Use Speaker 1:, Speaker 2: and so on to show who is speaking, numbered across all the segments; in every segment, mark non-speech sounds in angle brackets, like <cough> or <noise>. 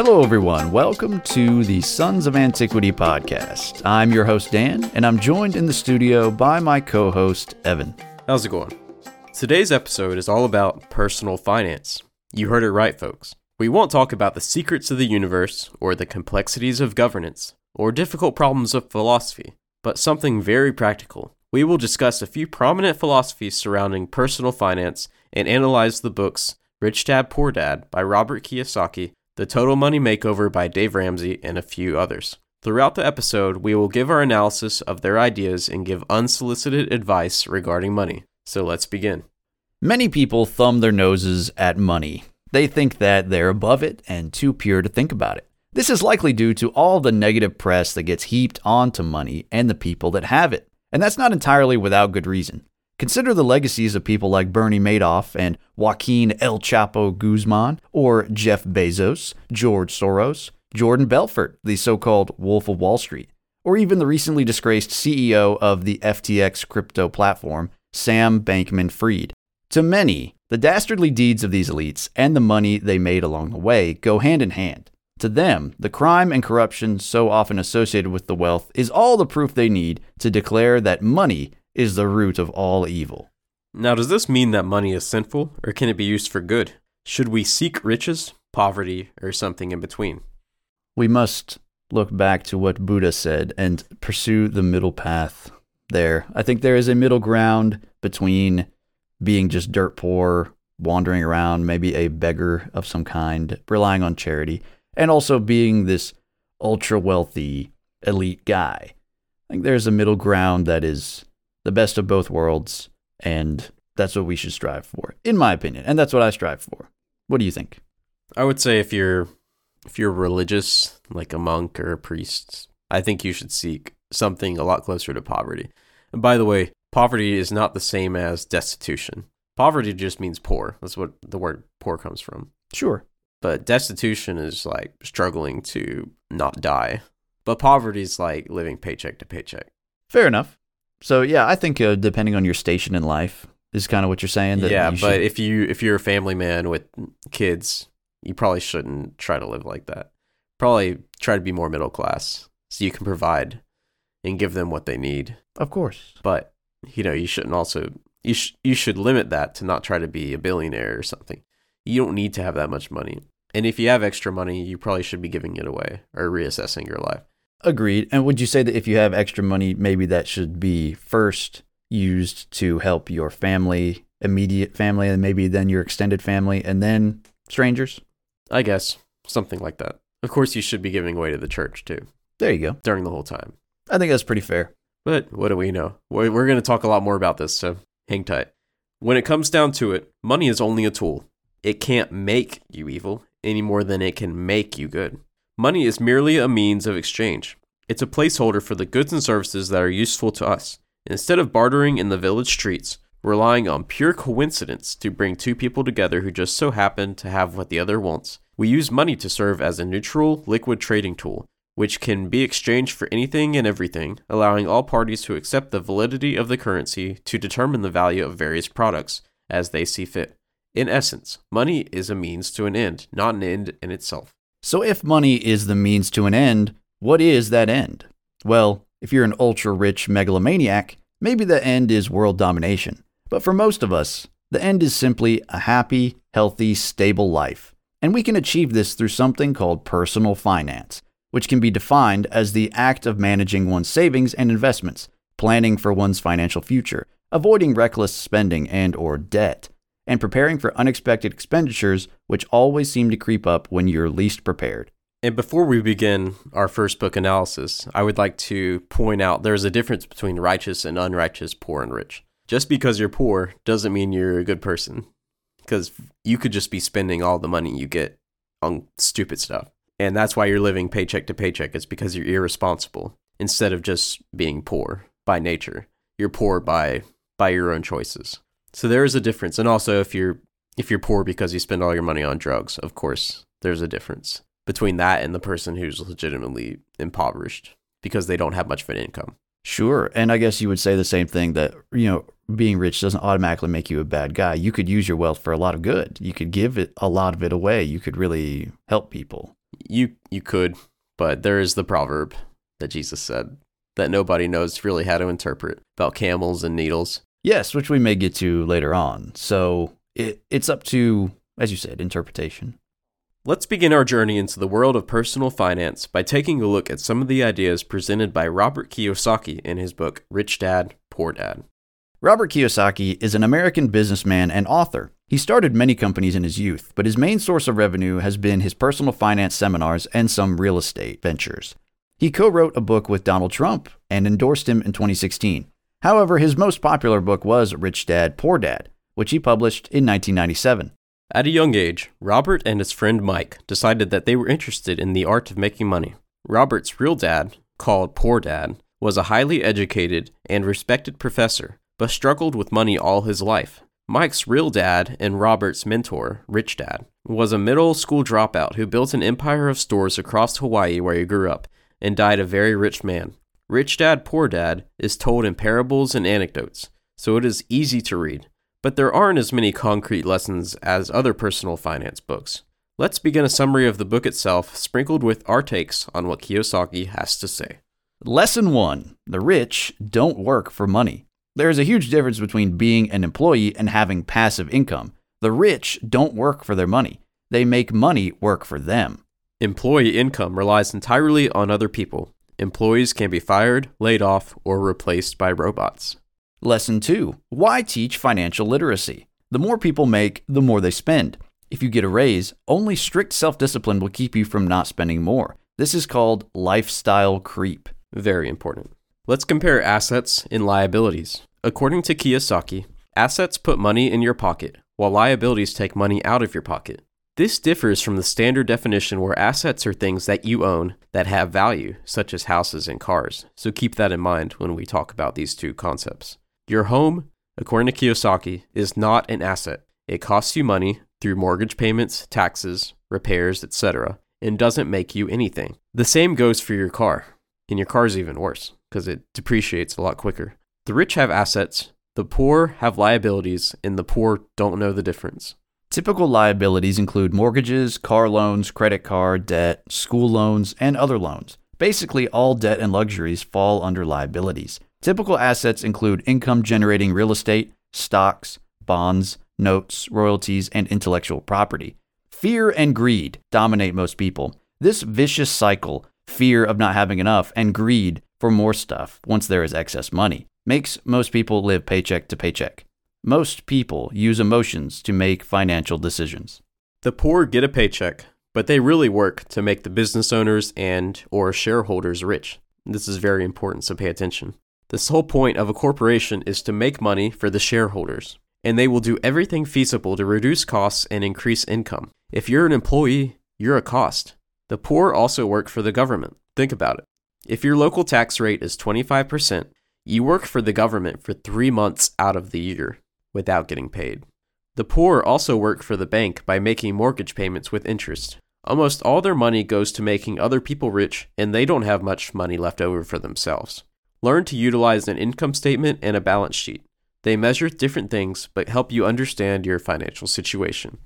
Speaker 1: Hello, everyone. Welcome to the Sons of Antiquity podcast. I'm your host, Dan, and I'm joined in the studio by my co host, Evan.
Speaker 2: How's it going? Today's episode is all about personal finance. You heard it right, folks. We won't talk about the secrets of the universe, or the complexities of governance, or difficult problems of philosophy, but something very practical. We will discuss a few prominent philosophies surrounding personal finance and analyze the books Rich Dad Poor Dad by Robert Kiyosaki, The Total Money Makeover by Dave Ramsey, and a few others. Throughout the episode, we will give our analysis of their ideas and give unsolicited advice regarding money. So let's begin.
Speaker 1: Many people thumb their noses at money. They think that they're above it and too pure to think about it. This is likely due to all the negative press that gets heaped onto money and the people that have it. And that's not entirely without good reason. Consider the legacies of people like Bernie Madoff and Joaquin El Chapo Guzman, or Jeff Bezos, George Soros, Jordan Belfort, the so called Wolf of Wall Street, or even the recently disgraced CEO of the FTX crypto platform, Sam Bankman Fried. To many, the dastardly deeds of these elites and the money they made along the way go hand in hand. To them, the crime and corruption so often associated with the wealth is all the proof they need to declare that money is the root of all evil.
Speaker 2: Now, does this mean that money is sinful, or can it be used for good? Should we seek riches, poverty, or something in between?
Speaker 1: We must look back to what Buddha said and pursue the middle path there. I think there is a middle ground between being just dirt poor, wandering around, maybe a beggar of some kind, relying on charity, and also being this ultra wealthy elite guy. I think there's a middle ground that is the best of both worlds, and that's what we should strive for, in my opinion. And that's what I strive for. What do you think?
Speaker 2: I would say if you're if you're religious, like a monk or a priest, I think you should seek something a lot closer to poverty. And by the way, poverty is not the same as destitution. Poverty just means poor. That's what the word poor comes from.
Speaker 1: Sure.
Speaker 2: But destitution is like struggling to not die. But poverty is like living paycheck to paycheck.
Speaker 1: Fair enough. So yeah, I think uh, depending on your station in life is kind of what you're saying. That
Speaker 2: yeah,
Speaker 1: you
Speaker 2: but if you if you're a family man with kids, you probably shouldn't try to live like that. Probably try to be more middle class so you can provide and give them what they need.
Speaker 1: of course,
Speaker 2: But you know, you shouldn't also you sh- you should limit that to not try to be a billionaire or something. You don't need to have that much money. And if you have extra money, you probably should be giving it away or reassessing your life.
Speaker 1: Agreed. And would you say that if you have extra money, maybe that should be first used to help your family, immediate family, and maybe then your extended family, and then strangers?
Speaker 2: I guess something like that. Of course, you should be giving away to the church too
Speaker 1: There you go.
Speaker 2: during the whole time.
Speaker 1: I think that's pretty fair.
Speaker 2: But what do we know? We're we're going to talk a lot more about this, so hang tight. When it comes down to it, money is only a tool. It can't make you evil any more than it can make you good. Money is merely a means of exchange. It's a placeholder for the goods and services that are useful to us. Instead of bartering in the village streets, relying on pure coincidence to bring two people together who just so happen to have what the other wants, we use money to serve as a neutral, liquid trading tool which can be exchanged for anything and everything, allowing all parties to accept the validity of the currency to determine the value of various products as they see fit. In essence, money is a means to an end, not an end in itself.
Speaker 1: So if money is the means to an end, what is that end? Well, if you're an ultra rich megalomaniac, maybe the end is world domination. But for most of us, the end is simply a happy, healthy, stable life. And we can achieve this through something called personal finance, which can be defined as the act of managing one's savings and investments, planning for one's financial future, avoiding reckless spending and or debt, and preparing for unexpected expenditures which always seem to creep up when you're least prepared.
Speaker 2: And before we begin our first book analysis, I would like to point out there's a difference between righteous and unrighteous, poor and rich. Just because you're poor doesn't mean you're a good person, because you could just be spending all the money you get on stupid stuff. And that's why you're living paycheck to paycheck. It's because you're irresponsible instead of just being poor by nature. You're poor by by your own choices. So there is a difference. And also if you're if you're poor because you spend all your money on drugs, of course, there's a difference between that and the person who's legitimately impoverished because they don't have much of an income.
Speaker 1: Sure. And I guess you would say the same thing that, you know, being rich doesn't automatically make you a bad guy. You could use your wealth for a lot of good. You could give it a lot of it away. You could really help people.
Speaker 2: You you could, but there is the proverb that Jesus said that nobody knows really how to interpret about camels and needles.
Speaker 1: Yes, which we may get to later on. So it, it's up to, as you said, interpretation.
Speaker 2: Let's begin our journey into the world of personal finance by taking a look at some of the ideas presented by Robert Kiyosaki in his book Rich Dad, Poor Dad.
Speaker 1: Robert Kiyosaki is an American businessman and author. He started many companies in his youth, but his main source of revenue has been his personal finance seminars and some real estate ventures. He co wrote a book with Donald Trump and endorsed him in 2016. However, his most popular book was Rich Dad, Poor Dad, which he published in 1997.
Speaker 2: At a young age, Robert and his friend Mike decided that they were interested in the art of making money. Robert's real dad, called Poor Dad, was a highly educated and respected professor, but struggled with money all his life. Mike's real dad and Robert's mentor, Rich Dad, was a middle school dropout who built an empire of stores across Hawaii where he grew up and died a very rich man. Rich Dad Poor Dad is told in parables and anecdotes, so it is easy to read, but there aren't as many concrete lessons as other personal finance books. Let's begin a summary of the book itself, sprinkled with our takes on what Kiyosaki has to say.
Speaker 1: Lesson 1 The rich don't work for money. There is a huge difference between being an employee and having passive income. The rich don't work for their money, they make money work for them.
Speaker 2: Employee income relies entirely on other people. Employees can be fired, laid off, or replaced by robots.
Speaker 1: Lesson 2 Why teach financial literacy? The more people make, the more they spend. If you get a raise, only strict self discipline will keep you from not spending more. This is called lifestyle creep.
Speaker 2: Very important. Let's compare assets and liabilities. According to Kiyosaki, assets put money in your pocket, while liabilities take money out of your pocket. This differs from the standard definition where assets are things that you own that have value, such as houses and cars. So keep that in mind when we talk about these two concepts. Your home, according to Kiyosaki, is not an asset. It costs you money through mortgage payments, taxes, repairs, etc., and doesn't make you anything. The same goes for your car. And your car is even worse because it depreciates a lot quicker. The rich have assets, the poor have liabilities, and the poor don't know the difference.
Speaker 1: Typical liabilities include mortgages, car loans, credit card debt, school loans, and other loans. Basically, all debt and luxuries fall under liabilities. Typical assets include income generating real estate, stocks, bonds, notes, royalties, and intellectual property. Fear and greed dominate most people. This vicious cycle, fear of not having enough and greed for more stuff once there is excess money, makes most people live paycheck to paycheck. Most people use emotions to make financial decisions.
Speaker 2: The poor get a paycheck, but they really work to make the business owners and or shareholders rich. This is very important, so pay attention. The sole point of a corporation is to make money for the shareholders, and they will do everything feasible to reduce costs and increase income. If you're an employee, you're a cost. The poor also work for the government. Think about it. If your local tax rate is 25%, you work for the government for three months out of the year without getting paid. The poor also work for the bank by making mortgage payments with interest. Almost all their money goes to making other people rich, and they don't have much money left over for themselves. Learn to utilize an income statement and a balance sheet. They measure different things but help you understand your financial situation.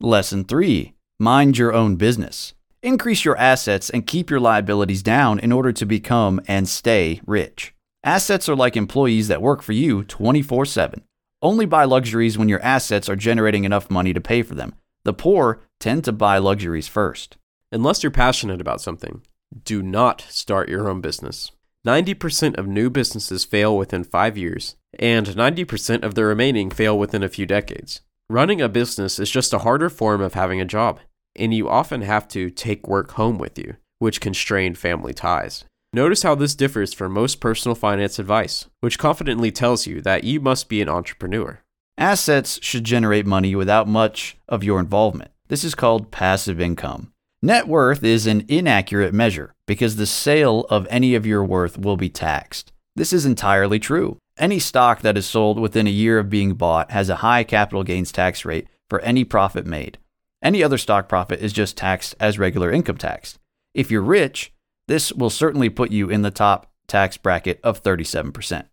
Speaker 1: Lesson 3 Mind your own business. Increase your assets and keep your liabilities down in order to become and stay rich. Assets are like employees that work for you 24 7. Only buy luxuries when your assets are generating enough money to pay for them. The poor tend to buy luxuries first.
Speaker 2: Unless you're passionate about something, do not start your own business. 90% of new businesses fail within five years, and 90% of the remaining fail within a few decades. Running a business is just a harder form of having a job, and you often have to take work home with you, which can strain family ties. Notice how this differs from most personal finance advice, which confidently tells you that you must be an entrepreneur.
Speaker 1: Assets should generate money without much of your involvement. This is called passive income. Net worth is an inaccurate measure because the sale of any of your worth will be taxed. This is entirely true. Any stock that is sold within a year of being bought has a high capital gains tax rate for any profit made. Any other stock profit is just taxed as regular income tax. If you're rich, this will certainly put you in the top tax bracket of 37%.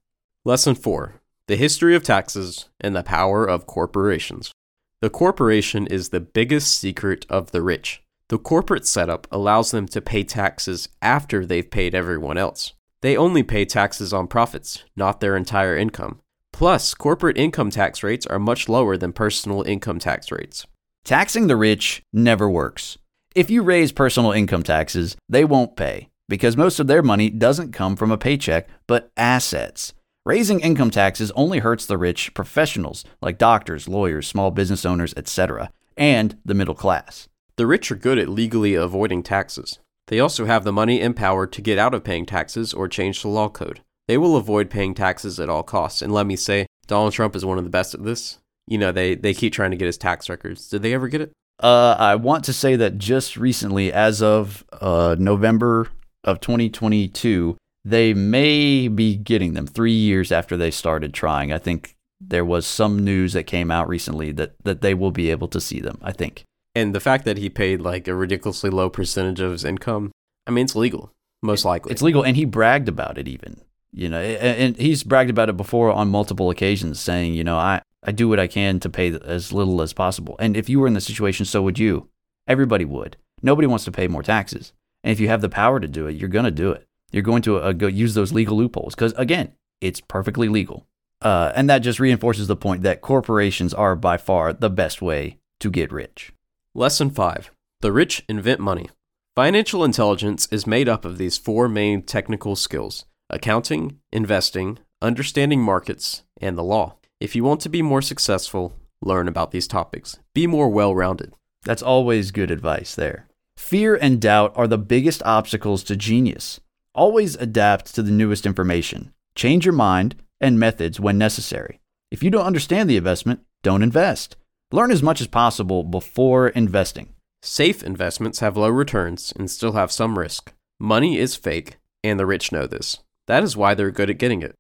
Speaker 2: Lesson 4 The History of Taxes and the Power of Corporations. The corporation is the biggest secret of the rich. The corporate setup allows them to pay taxes after they've paid everyone else. They only pay taxes on profits, not their entire income. Plus, corporate income tax rates are much lower than personal income tax rates.
Speaker 1: Taxing the rich never works. If you raise personal income taxes, they won't pay because most of their money doesn't come from a paycheck, but assets. Raising income taxes only hurts the rich professionals like doctors, lawyers, small business owners, etc., and the middle class.
Speaker 2: The rich are good at legally avoiding taxes. They also have the money and power to get out of paying taxes or change the law code. They will avoid paying taxes at all costs. And let me say, Donald Trump is one of the best at this. You know, they, they keep trying to get his tax records. Did they ever get it?
Speaker 1: Uh, I want to say that just recently, as of uh, November of 2022, they may be getting them three years after they started trying. I think there was some news that came out recently that, that they will be able to see them, I think.
Speaker 2: And the fact that he paid like a ridiculously low percentage of his income, I mean, it's legal, most likely.
Speaker 1: It's legal, and he bragged about it even. You know, and he's bragged about it before on multiple occasions, saying, you know, I, I do what I can to pay as little as possible. And if you were in the situation, so would you. Everybody would. Nobody wants to pay more taxes. And if you have the power to do it, you're going to do it. You're going to uh, go use those legal loopholes because, again, it's perfectly legal. Uh, and that just reinforces the point that corporations are by far the best way to get rich.
Speaker 2: Lesson 5 The rich invent money. Financial intelligence is made up of these four main technical skills accounting, investing, understanding markets, and the law. If you want to be more successful, learn about these topics. Be more well rounded.
Speaker 1: That's always good advice there. Fear and doubt are the biggest obstacles to genius. Always adapt to the newest information. Change your mind and methods when necessary. If you don't understand the investment, don't invest. Learn as much as possible before investing.
Speaker 2: Safe investments have low returns and still have some risk. Money is fake, and the rich know this. That is why they're good at getting it.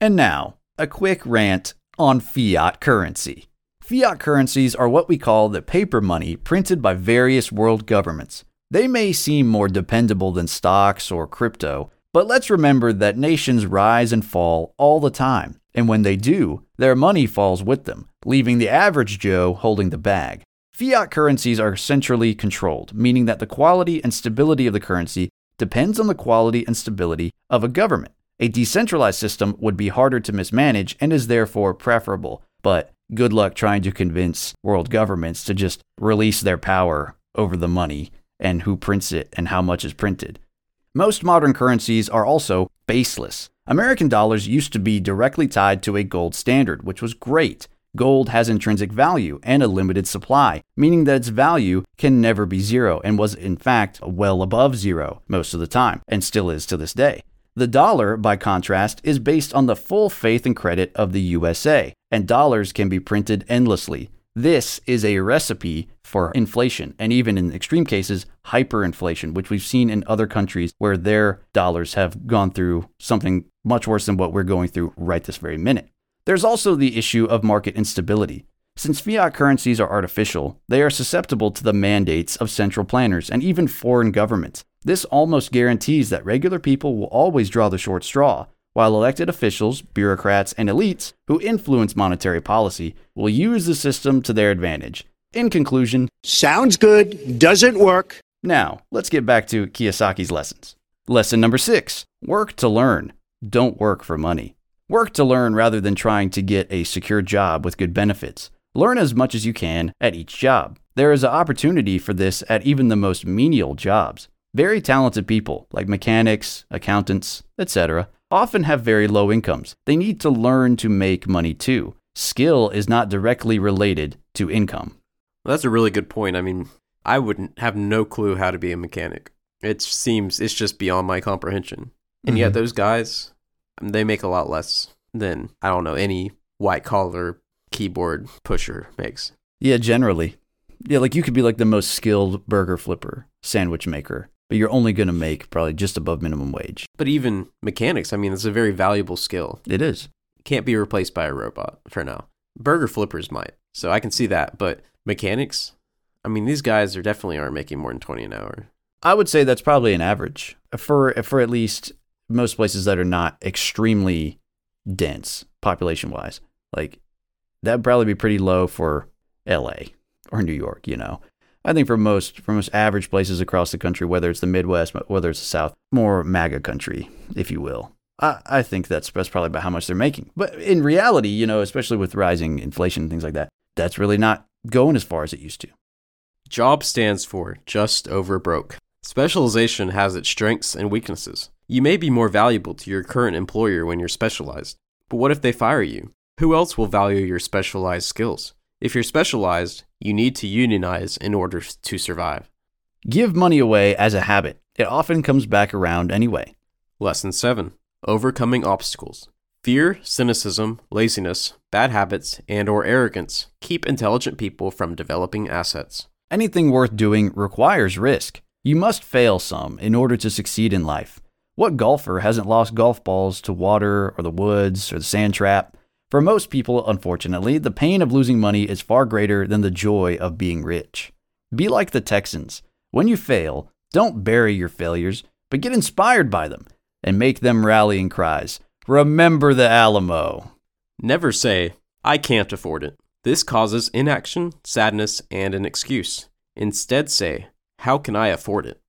Speaker 1: And now, a quick rant on fiat currency. Fiat currencies are what we call the paper money printed by various world governments. They may seem more dependable than stocks or crypto, but let's remember that nations rise and fall all the time, and when they do, their money falls with them, leaving the average Joe holding the bag. Fiat currencies are centrally controlled, meaning that the quality and stability of the currency depends on the quality and stability of a government. A decentralized system would be harder to mismanage and is therefore preferable, but good luck trying to convince world governments to just release their power over the money and who prints it and how much is printed. Most modern currencies are also baseless. American dollars used to be directly tied to a gold standard, which was great. Gold has intrinsic value and a limited supply, meaning that its value can never be zero and was, in fact, well above zero most of the time, and still is to this day. The dollar, by contrast, is based on the full faith and credit of the USA, and dollars can be printed endlessly. This is a recipe for inflation, and even in extreme cases, hyperinflation, which we've seen in other countries where their dollars have gone through something much worse than what we're going through right this very minute. There's also the issue of market instability. Since fiat currencies are artificial, they are susceptible to the mandates of central planners and even foreign governments. This almost guarantees that regular people will always draw the short straw, while elected officials, bureaucrats, and elites who influence monetary policy will use the system to their advantage. In conclusion,
Speaker 3: sounds good, doesn't work.
Speaker 1: Now, let's get back to Kiyosaki's lessons. Lesson number six work to learn, don't work for money. Work to learn rather than trying to get a secure job with good benefits. Learn as much as you can at each job. There is an opportunity for this at even the most menial jobs. Very talented people, like mechanics, accountants, etc., often have very low incomes. They need to learn to make money too. Skill is not directly related to income.
Speaker 2: Well, that's a really good point. I mean, I wouldn't have no clue how to be a mechanic. It seems it's just beyond my comprehension. And mm-hmm. yet those guys, they make a lot less than I don't know any white collar keyboard pusher makes.
Speaker 1: Yeah, generally. Yeah, like you could be like the most skilled burger flipper, sandwich maker, but you're only going to make probably just above minimum wage.
Speaker 2: But even mechanics, I mean, it's a very valuable skill.
Speaker 1: It is.
Speaker 2: Can't be replaced by a robot for now. Burger flippers might. So I can see that, but mechanics, I mean, these guys are definitely aren't making more than 20 an hour.
Speaker 1: I would say that's probably an average for for at least most places that are not extremely dense population wise. Like that'd probably be pretty low for LA or New York, you know. I think for most for most average places across the country, whether it's the Midwest, whether it's the South, more MAGA country, if you will. I, I think that's that's probably about how much they're making. But in reality, you know, especially with rising inflation and things like that, that's really not going as far as it used to.
Speaker 2: Job stands for just over broke. Specialization has its strengths and weaknesses. You may be more valuable to your current employer when you're specialized, but what if they fire you? Who else will value your specialized skills? If you're specialized, you need to unionize in order to survive.
Speaker 1: Give money away as a habit. It often comes back around anyway.
Speaker 2: Lesson 7 Overcoming obstacles. Fear, cynicism, laziness, bad habits, and or arrogance keep intelligent people from developing assets.
Speaker 1: Anything worth doing requires risk. You must fail some in order to succeed in life. What golfer hasn't lost golf balls to water or the woods or the sand trap? For most people, unfortunately, the pain of losing money is far greater than the joy of being rich. Be like the Texans. When you fail, don't bury your failures, but get inspired by them and make them rallying cries. Remember the Alamo.
Speaker 2: Never say, I can't afford it. This causes inaction, sadness, and an excuse. Instead, say, How can I afford it?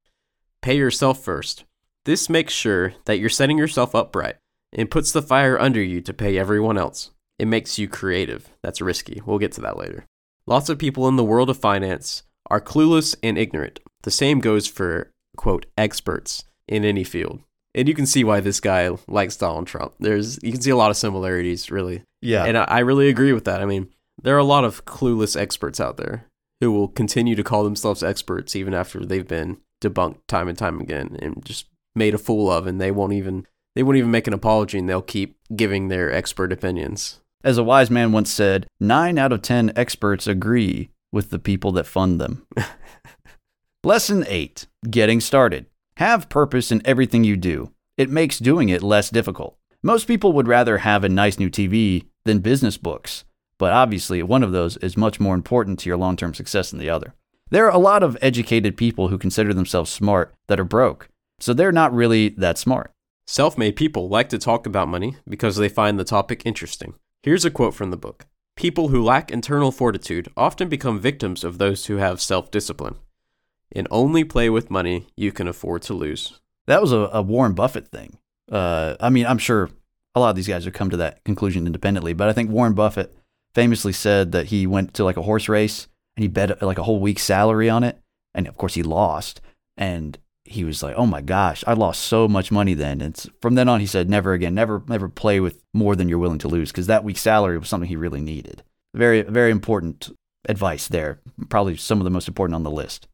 Speaker 2: Pay yourself first. This makes sure that you're setting yourself up right and puts the fire under you to pay everyone else. It makes you creative. That's risky. We'll get to that later. Lots of people in the world of finance are clueless and ignorant. The same goes for, quote, experts in any field. And you can see why this guy likes Donald Trump. There's you can see a lot of similarities, really.
Speaker 1: Yeah.
Speaker 2: And I, I really agree with that. I mean, there are a lot of clueless experts out there who will continue to call themselves experts even after they've been debunked time and time again and just made a fool of and they won't even they won't even make an apology and they'll keep giving their expert opinions.
Speaker 1: As a wise man once said, nine out of 10 experts agree with the people that fund them. <laughs> Lesson 8 Getting Started. Have purpose in everything you do. It makes doing it less difficult. Most people would rather have a nice new TV than business books, but obviously one of those is much more important to your long term success than the other. There are a lot of educated people who consider themselves smart that are broke, so they're not really that smart.
Speaker 2: Self made people like to talk about money because they find the topic interesting. Here's a quote from the book People who lack internal fortitude often become victims of those who have self discipline. And only play with money you can afford to lose.
Speaker 1: That was a, a Warren Buffett thing. Uh, I mean, I'm sure a lot of these guys have come to that conclusion independently, but I think Warren Buffett famously said that he went to like a horse race and he bet like a whole week's salary on it. And of course, he lost. And he was like, "Oh my gosh, I lost so much money then." And from then on, he said, "Never again, never, never play with more than you're willing to lose," because that week's salary was something he really needed. Very, very important advice there. Probably some of the most important on the list.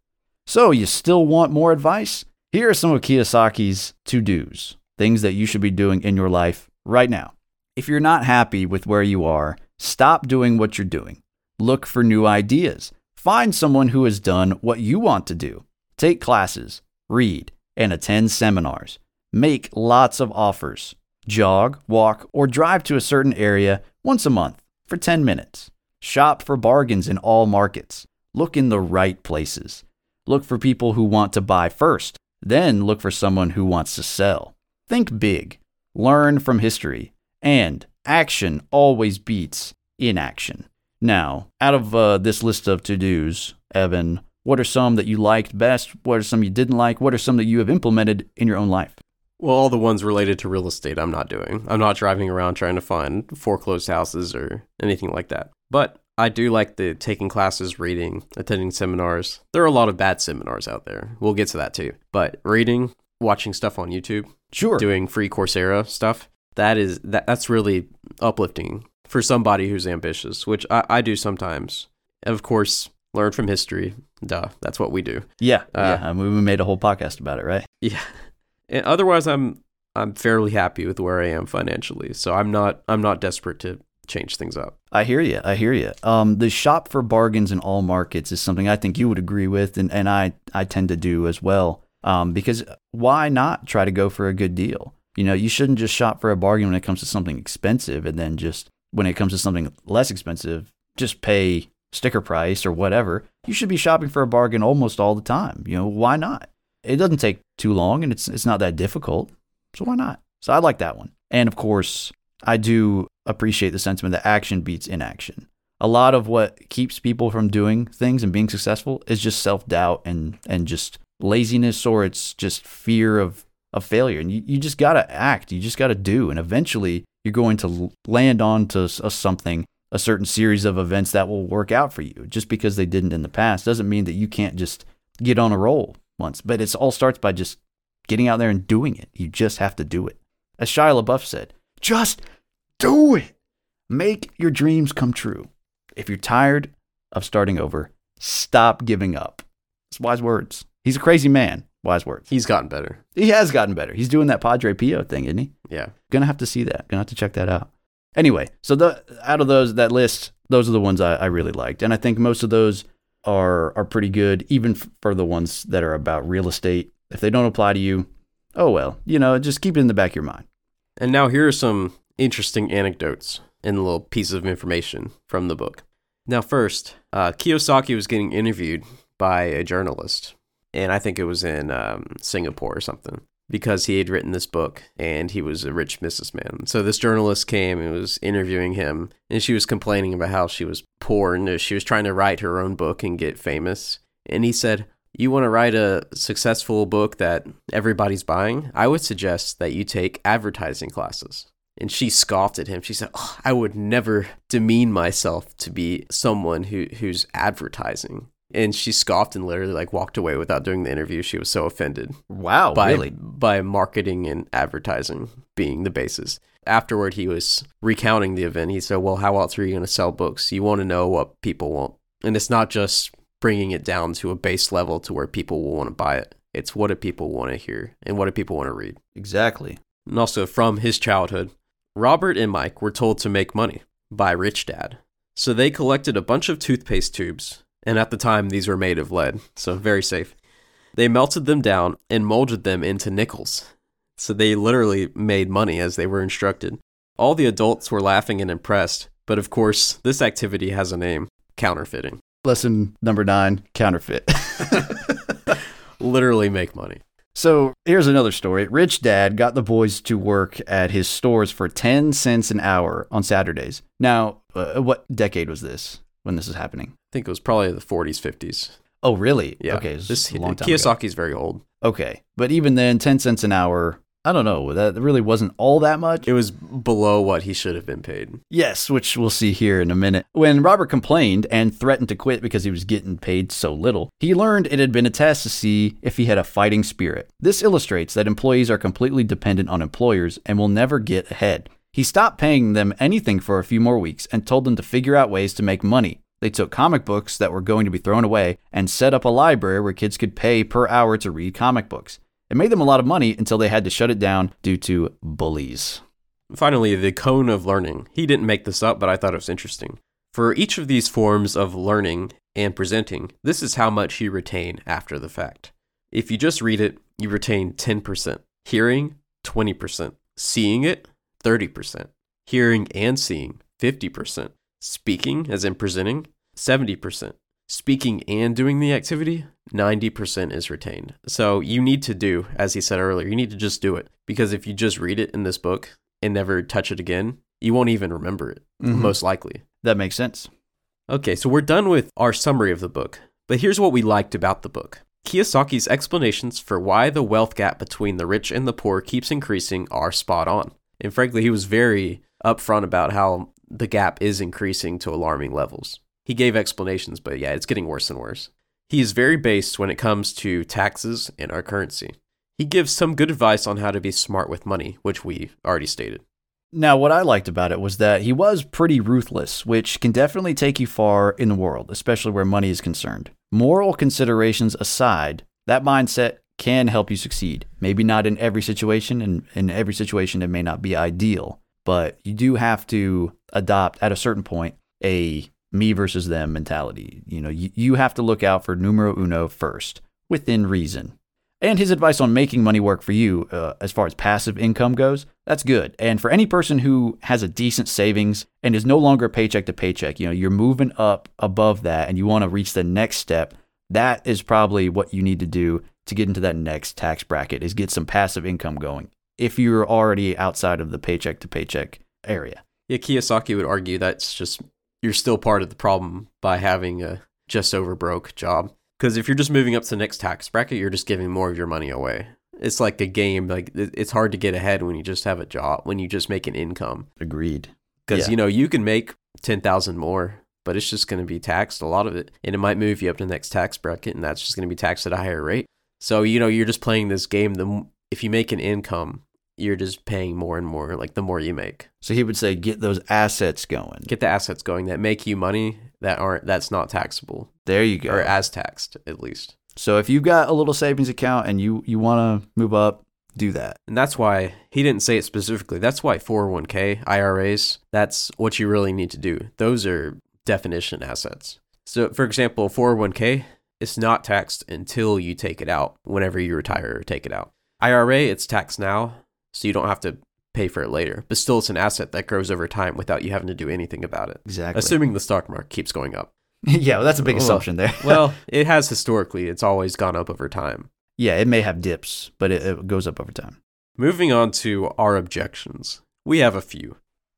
Speaker 1: So, you still want more advice? Here are some of Kiyosaki's to dos, things that you should be doing in your life right now. If you're not happy with where you are, stop doing what you're doing. Look for new ideas. Find someone who has done what you want to do. Take classes read, and attend seminars. Make lots of offers. Jog, walk, or drive to a certain area once a month for 10 minutes. Shop for bargains in all markets. Look in the right places. Look for people who want to buy first, then look for someone who wants to sell. Think big. Learn from history. And action always beats inaction. Now, out of uh, this list of to dos, Evan, what are some that you liked best? What are some you didn't like? What are some that you have implemented in your own life?
Speaker 2: Well, all the ones related to real estate, I'm not doing. I'm not driving around trying to find foreclosed houses or anything like that. But I do like the taking classes, reading, attending seminars. There are a lot of bad seminars out there. We'll get to that too. But reading, watching stuff on YouTube,
Speaker 1: sure,
Speaker 2: doing free Coursera stuff, that is that that's really uplifting for somebody who's ambitious, which I, I do sometimes. Of course, learn from history. Duh, that's what we do.
Speaker 1: Yeah, uh, yeah. I mean, we made a whole podcast about it, right?
Speaker 2: Yeah. And otherwise, I'm I'm fairly happy with where I am financially, so I'm not I'm not desperate to change things up.
Speaker 1: I hear you. I hear you. Um, the shop for bargains in all markets is something I think you would agree with, and, and I I tend to do as well. Um, because why not try to go for a good deal? You know, you shouldn't just shop for a bargain when it comes to something expensive, and then just when it comes to something less expensive, just pay sticker price or whatever, you should be shopping for a bargain almost all the time. You know, why not? It doesn't take too long and it's it's not that difficult. So why not? So I like that one. And of course, I do appreciate the sentiment that action beats inaction. A lot of what keeps people from doing things and being successful is just self doubt and and just laziness or it's just fear of of failure. And you, you just gotta act. You just gotta do. And eventually you're going to land onto a something, a certain series of events that will work out for you. Just because they didn't in the past doesn't mean that you can't just get on a roll once. But it's all starts by just getting out there and doing it. You just have to do it. As Shia LaBeouf said, just do it. Make your dreams come true. If you're tired of starting over, stop giving up. It's wise words. He's a crazy man. Wise words.
Speaker 2: He's gotten better.
Speaker 1: He has gotten better. He's doing that Padre Pio thing, isn't he?
Speaker 2: Yeah.
Speaker 1: Gonna have to see that. Gonna have to check that out. Anyway, so the out of those that list, those are the ones I, I really liked, and I think most of those are are pretty good, even for the ones that are about real estate. If they don't apply to you, oh well, you know, just keep it in the back of your mind.
Speaker 2: And now here are some interesting anecdotes and little pieces of information from the book. Now, first, uh, Kiyosaki was getting interviewed by a journalist, and I think it was in um, Singapore or something, because he had written this book and he was a rich businessman. So this journalist came and was interviewing him, and she was complaining about how she was poor and she was trying to write her own book and get famous. And he said, you want to write a successful book that everybody's buying, I would suggest that you take advertising classes. And she scoffed at him. She said, oh, I would never demean myself to be someone who, who's advertising. And she scoffed and literally like walked away without doing the interview. She was so offended
Speaker 1: Wow,
Speaker 2: by
Speaker 1: really?
Speaker 2: by marketing and advertising being the basis. Afterward, he was recounting the event. He said, "Well, how else are you going to sell books? You want to know what people want, and it's not just bringing it down to a base level to where people will want to buy it. It's what do people want to hear and what do people want to read.
Speaker 1: Exactly.
Speaker 2: And also from his childhood, Robert and Mike were told to make money by Rich Dad. So they collected a bunch of toothpaste tubes, and at the time these were made of lead, so very safe. They melted them down and molded them into nickels. So they literally made money as they were instructed. All the adults were laughing and impressed, but of course, this activity has a name counterfeiting.
Speaker 1: Lesson number nine: counterfeit. <laughs>
Speaker 2: Literally make money.
Speaker 1: So here's another story. Rich Dad got the boys to work at his stores for 10 cents an hour on Saturdays. Now, uh, what decade was this when this is happening?
Speaker 2: I think it was probably the 40s, 50s.
Speaker 1: Oh, really?
Speaker 2: Yeah.
Speaker 1: Okay, this
Speaker 2: this
Speaker 1: is a long time ago.
Speaker 2: Kiyosaki's very old.
Speaker 1: Okay, but even then, 10 cents an hour, I don't know. That really wasn't all that much.
Speaker 2: It was below what he should have been paid.
Speaker 1: Yes, which we'll see here in a minute. When Robert complained and threatened to quit because he was getting paid so little, he learned it had been a test to see if he had a fighting spirit. This illustrates that employees are completely dependent on employers and will never get ahead. He stopped paying them anything for a few more weeks and told them to figure out ways to make money. They took comic books that were going to be thrown away and set up a library where kids could pay per hour to read comic books. It made them a lot of money until they had to shut it down due to bullies.
Speaker 2: Finally, the cone of learning. He didn't make this up, but I thought it was interesting. For each of these forms of learning and presenting, this is how much you retain after the fact. If you just read it, you retain 10%. Hearing, 20%. Seeing it, 30%. Hearing and seeing, 50%. Speaking, as in presenting, 70%. Speaking and doing the activity, 90% is retained. So you need to do, as he said earlier, you need to just do it. Because if you just read it in this book and never touch it again, you won't even remember it,
Speaker 1: Mhm.
Speaker 2: most likely.
Speaker 1: That makes sense.
Speaker 2: Okay, so we're done with our summary of the book. But here's what we liked about the book Kiyosaki's explanations for why the wealth gap between the rich and the poor keeps increasing are spot on. And frankly, he was very upfront about how the gap is increasing to alarming levels. He gave explanations, but yeah, it's getting worse and worse. He is very based when it comes to taxes and our currency. He gives some good advice on how to be smart with money, which we already stated.
Speaker 1: Now, what I liked about it was that he was pretty ruthless, which can definitely take you far in the world, especially where money is concerned. Moral considerations aside, that mindset can help you succeed. Maybe not in every situation, and in every situation, it may not be ideal, but you do have to adopt at a certain point a me versus them mentality. You know, you, you have to look out for numero uno first, within reason. And his advice on making money work for you, uh, as far as passive income goes, that's good. And for any person who has a decent savings and is no longer paycheck to paycheck, you know, you're moving up above that and you want to reach the next step, that is probably what you need to do to get into that next tax bracket is get some passive income going. If you're already outside of the paycheck to paycheck area.
Speaker 2: Yeah, Kiyosaki would argue that's just you're still part of the problem by having a just over broke job. Because if you're just moving up to the next tax bracket, you're just giving more of your money away. It's like a game. Like it's hard to get ahead when you just have a job, when you just make an income.
Speaker 1: Agreed.
Speaker 2: Because
Speaker 1: Yeah.
Speaker 2: you know you can make ten thousand more, but it's just going to be taxed a lot of it, and it might move you up to the next tax bracket, and that's just going to be taxed at a higher rate. So you know you're just playing this game. The if you make an income, you're just paying more and more. Like the more you make,
Speaker 1: So he would say, get those assets going.
Speaker 2: get the assets going that make you money that aren't that's not taxable
Speaker 1: there you go.
Speaker 2: or as taxed at least.
Speaker 1: so if you've got a little savings account and you you want to move up, do that.
Speaker 2: And that's why he didn't say it specifically. That's why 401k, IRAs, that's what you really need to do. Those are definition assets. So, for example, 401k, it's not taxed until you take it out, whenever you retire or take it out. IRA, it's taxed now, so you don't have to pay for it later. But still, it's an asset that grows over time without you having to do anything about it.
Speaker 1: Exactly.
Speaker 2: Assuming the stock market keeps going up. <laughs>
Speaker 1: yeah, well, that's a big
Speaker 2: Well,
Speaker 1: assumption there. <laughs>
Speaker 2: Well, it has historically, it's always gone up over time.
Speaker 1: yeah, it may have dips, but it, it goes up over time.
Speaker 2: Moving on to our objections. We have a few.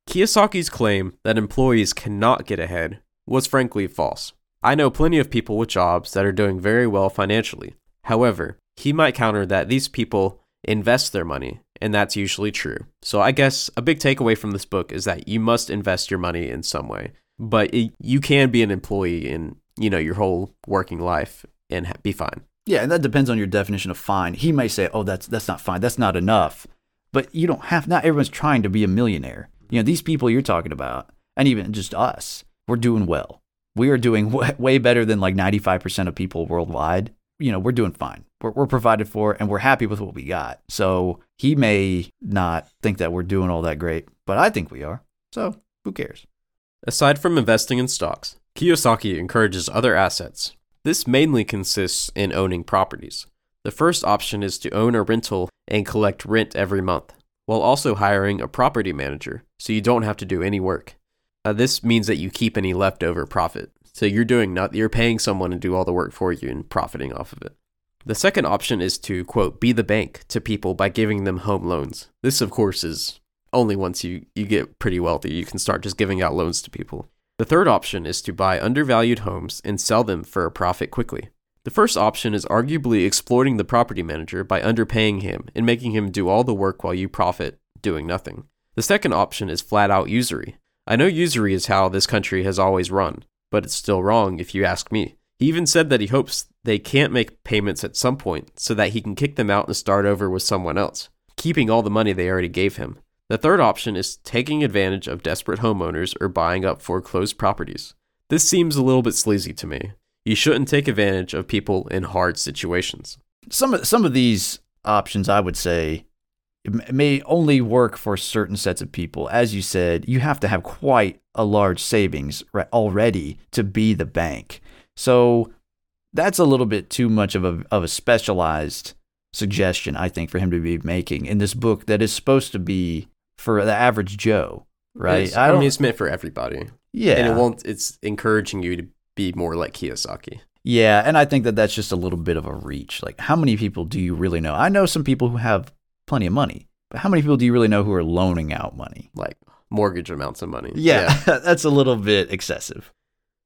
Speaker 2: Kiyosaki's claim that employees cannot get ahead was frankly false. I know plenty of people with jobs that are doing very well financially. However, he might counter that these people invest their money, and that's usually true. So I guess a big takeaway from this book is that you must invest your money in some way. But it, you can be an employee in, you know, your whole working life and be fine.
Speaker 1: Yeah, and that depends on your definition of fine. He may say, "Oh, that's that's not fine. That's not enough." But you don't have. Not everyone's trying to be a millionaire. You know, these people you're talking about, and even just us, we're doing well. We are doing <laughs> way, way better than like 95% of people worldwide. You know, we're doing fine. We're, we're provided for, and we're happy with what we got. So he may not think that we're doing all that great, but I think we are. So who cares?
Speaker 2: Aside from investing in stocks, Kiyosaki encourages other assets. This mainly consists in owning properties. The first option is to own a rental and collect rent every month, while also hiring a property manager so you don't have to do any work. Uh, this means that you keep any leftover profit. So you're doing not you're paying someone to do all the work for you and profiting off of it. The second option is to quote be the bank to people by giving them home loans. This of course is only once you, you get pretty wealthy you can start just giving out loans to people. The third option is to buy undervalued homes and sell them for a profit quickly. The first option is arguably exploiting the property manager by underpaying him and making him do all the work while you profit doing nothing. The second option is flat out usury. I know usury is how this country has always run, but it's still wrong if you ask me. He even said that he hopes they can't make payments at some point so that he can kick them out and start over with someone else, keeping all the money they already gave him. The third option is taking advantage of desperate homeowners or buying up foreclosed properties. This seems a little bit sleazy to me. You shouldn't take advantage of people in hard situations.
Speaker 1: some of some of these options I would say m- may only work for certain sets of people. As you said, you have to have quite a large savings right, already to be the bank. So that's a little bit too much of a of a specialized suggestion, I think, for him to be making in this book that is supposed to be for the average Joe, right?
Speaker 2: It's- I, mean, it's meant for everybody,
Speaker 1: yeah,
Speaker 2: and it won't. It's encouraging you to be more like Kiyosaki.
Speaker 1: Yeah, and I think that that's just a little bit of a reach. Like, how many people do you really know? I know some people who have plenty of money, but how many people do you really know who are loaning out money?
Speaker 2: like mortgage amounts of money.
Speaker 1: Yeah, <laughs> that's a little bit excessive.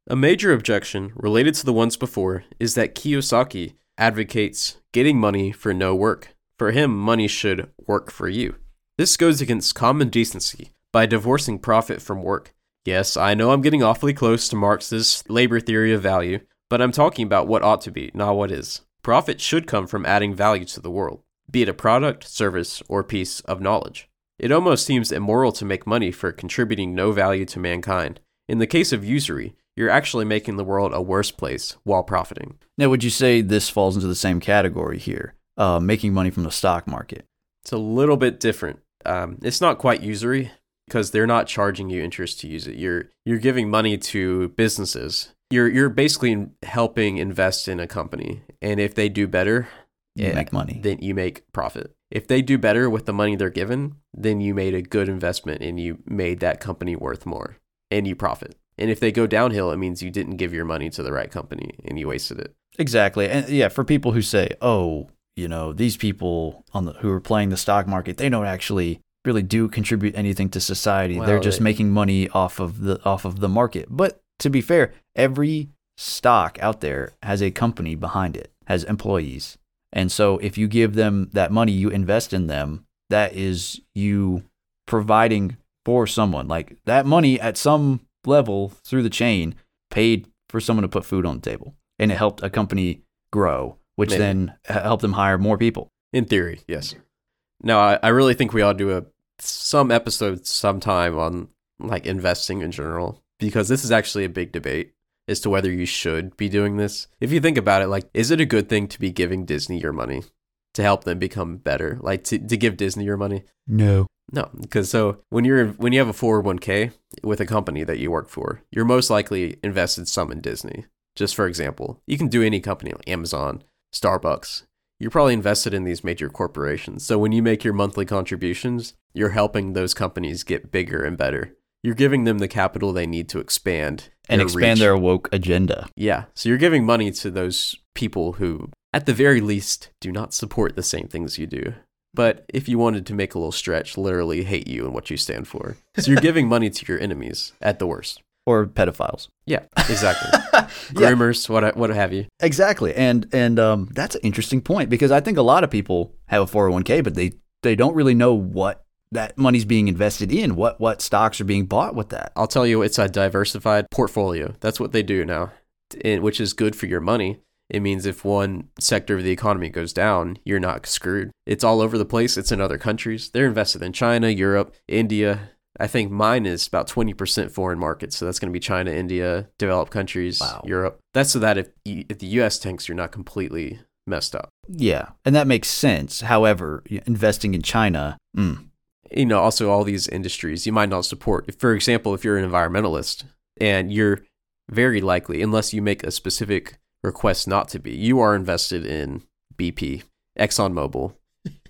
Speaker 2: A major objection related to the ones before is that Kiyosaki advocates getting money for no work. For him, money should work for you. This goes against common decency by divorcing profit from work. Yes, I know I'm getting awfully close to Marx's labor theory of value, but I'm talking about what ought to be, not what is. Profit should come from adding value to the world, be it a product, service, or piece of knowledge. It almost seems immoral to make money for contributing no value to mankind. In the case of usury, you're actually making the world a worse place while profiting.
Speaker 1: Now, would you say this falls into the same category here, uh, making money from the stock market?
Speaker 2: It's a little bit different. Um, it's not quite usury because they're not charging you interest to use it. You're you're giving money to businesses. You're you're basically helping invest in a company, and if they do better,
Speaker 1: You
Speaker 2: Yeah,
Speaker 1: make money.
Speaker 2: then you make profit. If they do better with the money they're given, then you made a good investment and you made that company worth more and you profit. And if they go downhill, it means you didn't give your money to the right company and you wasted it.
Speaker 1: Exactly. And yeah, for people who say, "Oh, you know, these people on the who are playing the stock market, they don't actually really do contribute anything to society. They're just
Speaker 2: they-
Speaker 1: making money off of the off of the market. But to be fair, every stock out there has a company behind it, has employees. And so if you give them that money, you invest in them, that is you providing for someone. Like that money at some level through the chain paid for someone to put food on the table. And it helped a company grow, which
Speaker 2: Maybe.
Speaker 1: then helped them hire more people.
Speaker 2: In theory, yes. Now, I, I really think we ought to do a some episode sometime on like investing in general because this is actually a big debate as to whether you should be doing this. If you think about it, like, is it a good thing to be giving Disney your money to help them become better? Like to, to give Disney your money?
Speaker 1: No.
Speaker 2: No, because so when you're when you have a 401k with a company that you work for, you're most likely invested some in Disney. Just for example, you can do any company like Amazon, Starbucks. You're probably invested in these major corporations. So when you make your monthly contributions, you're helping those companies get bigger and better. You're giving them the capital they need to expand
Speaker 1: And
Speaker 2: their
Speaker 1: expand
Speaker 2: reach.
Speaker 1: their woke agenda.
Speaker 2: Yeah. So you're giving money to those people who, at the very least, do not support the same things you do. But if you wanted to make a little stretch, literally hate you and what you stand for. So you're <laughs> giving money to your enemies at the worst.
Speaker 1: Or pedophiles.
Speaker 2: Yeah, exactly. <laughs> Groomers, what what have you.
Speaker 1: Exactly. And and um, that's an interesting point because I think a lot of people have a 401k, but they, they don't really know what that money's being invested in, what what stocks are being bought with that.
Speaker 2: I'll tell you, it's a diversified portfolio. That's what they do now, and, which is good for your money. It means if one sector of the economy goes down, you're not screwed. It's all over the place. It's in other countries. They're invested in China, Europe, India. I think mine is about 20% foreign markets. So that's going to be China, India, developed countries,
Speaker 1: Wow.
Speaker 2: Europe. That's so that if, if the US tanks, you're not completely messed up.
Speaker 1: Yeah, and that makes sense. However, investing in China, mm,
Speaker 2: you know, also all these industries you might not support. If, for example, if you're an environmentalist and you're very likely, unless you make a specific request not to be, you are invested in BP, ExxonMobil,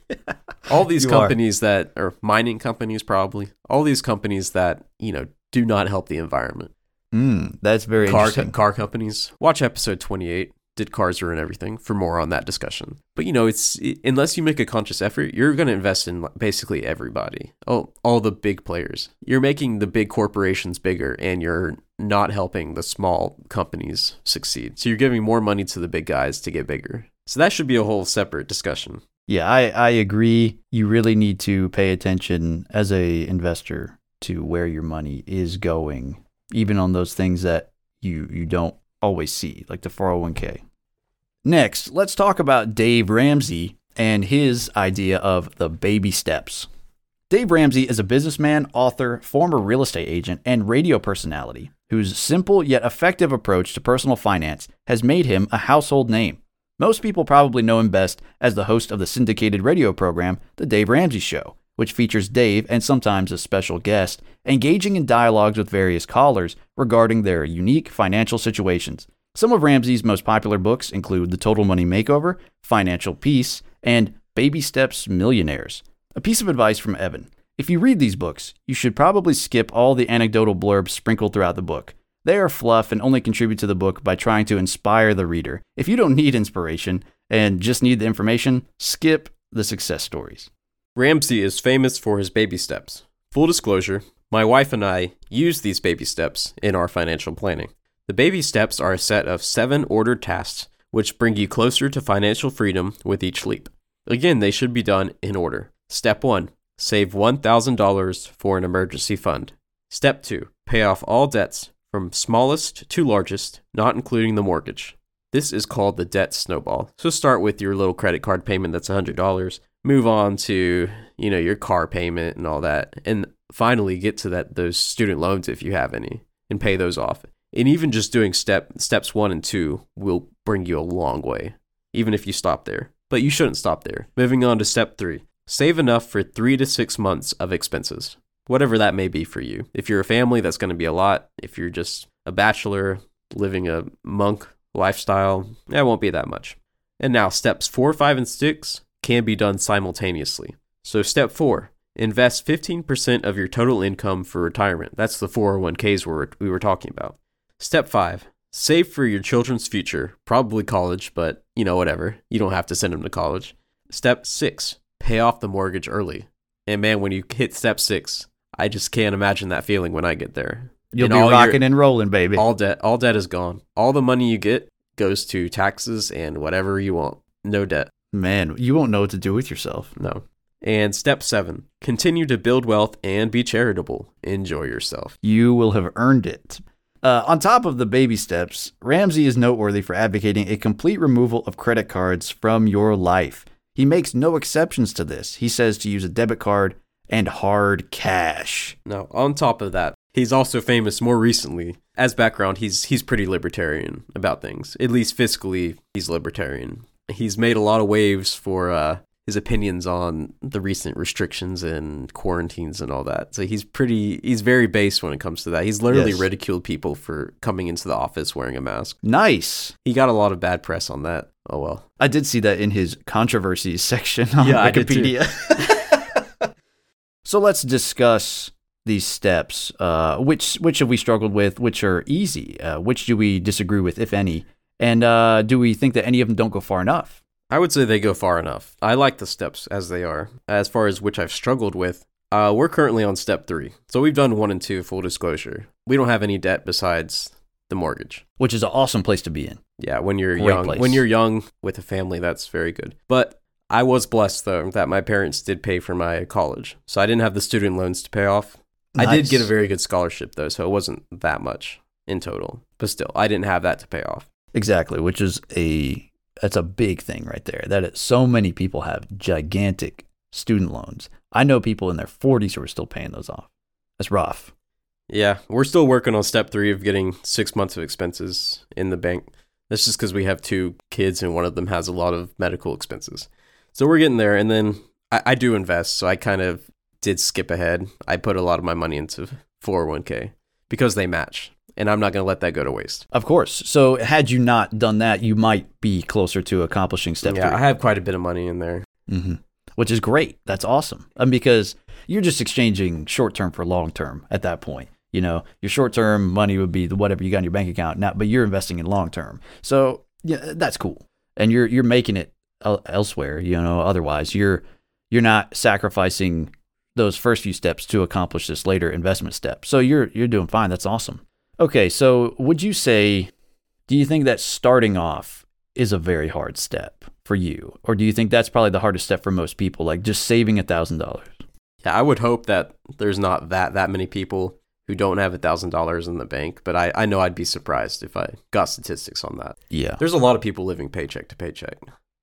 Speaker 2: <laughs> all these
Speaker 1: You are.
Speaker 2: companies that are mining companies, probably all these companies that you know do not help the environment.
Speaker 1: mm, that's very
Speaker 2: Car
Speaker 1: interesting.
Speaker 2: car companies. Watch episode twenty eight. Did cars ruin everything? For more on that discussion. But you know, it's unless you make a conscious effort, you're going to invest in basically everybody. all, all the big players. You're making the big corporations bigger, and you're not helping the small companies succeed. So you're giving more money to the big guys to get bigger. So that should be a whole separate discussion.
Speaker 1: Yeah, I, I agree. You really need to pay attention as a investor to where your money is going, even on those things that you you don't always see, like the 401k. Next, let's talk about Dave Ramsey and his idea of the baby steps. Dave Ramsey is a businessman, author, former real estate agent, and radio personality whose simple yet effective approach to personal finance has made him a household name. Most people probably know him best as the host of the syndicated radio program, The Dave Ramsey Show, which features Dave and sometimes a special guest engaging in dialogues with various callers regarding their unique financial situations. Some of Ramsey's most popular books include The Total Money Makeover, Financial Peace, and Baby Steps Millionaires. A piece of advice from Evan. If you read these books, you should probably skip all the anecdotal blurbs sprinkled throughout the book. They are fluff and only contribute to the book by trying to inspire the reader. If you don't need inspiration and just need the information, skip the success stories.
Speaker 2: Ramsey is famous for his baby steps. Full disclosure, my wife and I use these baby steps in our financial planning. The baby steps are a set of seven ordered tasks which bring you closer to financial freedom with each leap. Again, they should be done in order. Step 1 Save $1,000 for an emergency fund. Step 2 Pay off all debts from smallest to largest, not including the mortgage. This is called the debt snowball. So start with your little credit card payment that's $100, move on to, you know, your car payment and all that, and finally get to that those student loans if you have any and pay those off. And even just doing step steps 1 and 2 will bring you a long way, even if you stop there. But you shouldn't stop there. Moving on to step 3. Save enough for 3 to 6 months of expenses. Whatever that may be for you. If you're a family, that's going to be a lot. If you're just a bachelor living a monk lifestyle, that won't be that much. And now, steps four, five, and six can be done simultaneously. So, step four invest 15% of your total income for retirement. That's the 401ks we were, talking about. Step five save for your children's future, probably college, but you know, whatever. You don't have to send them to college. Step six pay off the mortgage early. And man, when you hit step six, I just can't imagine that feeling when I get there.
Speaker 1: You'll
Speaker 2: And
Speaker 1: be
Speaker 2: your-
Speaker 1: rocking and rolling, baby.
Speaker 2: All debt, all debt is gone. All the money you get goes to taxes and whatever you want. No debt.
Speaker 1: Man, you won't know what to do with yourself.
Speaker 2: No. And step seven, continue to build wealth and be charitable. Enjoy yourself.
Speaker 1: You will have earned it. Uh, on top of the baby steps, Ramsey is noteworthy for advocating a complete removal of credit cards from your life. He makes no exceptions to this. He says to use a debit card and hard cash.
Speaker 2: Now, on top of that, he's also famous more recently. As background, he's he's pretty libertarian about things. At least fiscally, he's libertarian. He's made a lot of waves for uh, his opinions on the recent restrictions and quarantines and all that. So he's pretty he's very based when it comes to that. He's literally
Speaker 1: Yes.
Speaker 2: ridiculed people for coming into the office wearing a mask.
Speaker 1: Nice.
Speaker 2: He got a lot of bad press on that. Oh well.
Speaker 1: I did see that in his controversies <laughs> section on
Speaker 2: Yeah, I did too.
Speaker 1: Wikipedia. <laughs> so let's discuss these steps. Uh, which which have we struggled with? Which are easy? Uh, which do we disagree with, if any? And uh, do we think that any of them don't go far enough?
Speaker 2: I would say they go far enough. I like the steps as they are. As far as which I've struggled with, uh, we're currently on step three. So we've done one and two, full disclosure. We don't have any debt besides the mortgage.
Speaker 1: Which is an awesome place to be in.
Speaker 2: Yeah, when you're
Speaker 1: Great
Speaker 2: young,
Speaker 1: place.
Speaker 2: when you're young with a family, that's very good. But I was blessed though that my parents did pay for my college, so I didn't have the student loans to pay off. I did get a very good scholarship though, so it wasn't that much in total. But still, I didn't have that to pay off.
Speaker 1: Exactly, which is a that's a big thing right there. That is, so many people have gigantic student loans. I know people in their 40s who are still paying those off. That's rough.
Speaker 2: Yeah, we're still working on step three of getting six months of expenses in the bank. That's just because we have two kids and one of them has a lot of medical expenses. So we're getting there. And then I, I do invest. So I kind of did skip ahead. I put a lot of my money into 401k because they match. And I'm not going to let that go to waste.
Speaker 1: Of course. So had you not done that, you might be closer to accomplishing step
Speaker 2: yeah,
Speaker 1: three.
Speaker 2: I have quite a bit of money in there.
Speaker 1: hmm Which is great. That's awesome. And because you're just exchanging short term for long term at that point. You know, your short term money would be the whatever you got in your bank account now, but you're investing in long term. So yeah, that's cool. And you're you're making it elsewhere. You know, otherwise you're you're not sacrificing those first few steps to accomplish this later investment step. So you're you're doing fine. That's awesome. Okay, so would you say do you think that starting off is a very hard step for you or do you think that's probably the hardest step for most people like just saving a thousand dollars
Speaker 2: Yeah, I would hope that there's not that that many people who don't have a thousand dollars in the bank, but I, I know I'd be surprised if I got statistics on that.
Speaker 1: yeah
Speaker 2: There's a lot of people living paycheck to paycheck.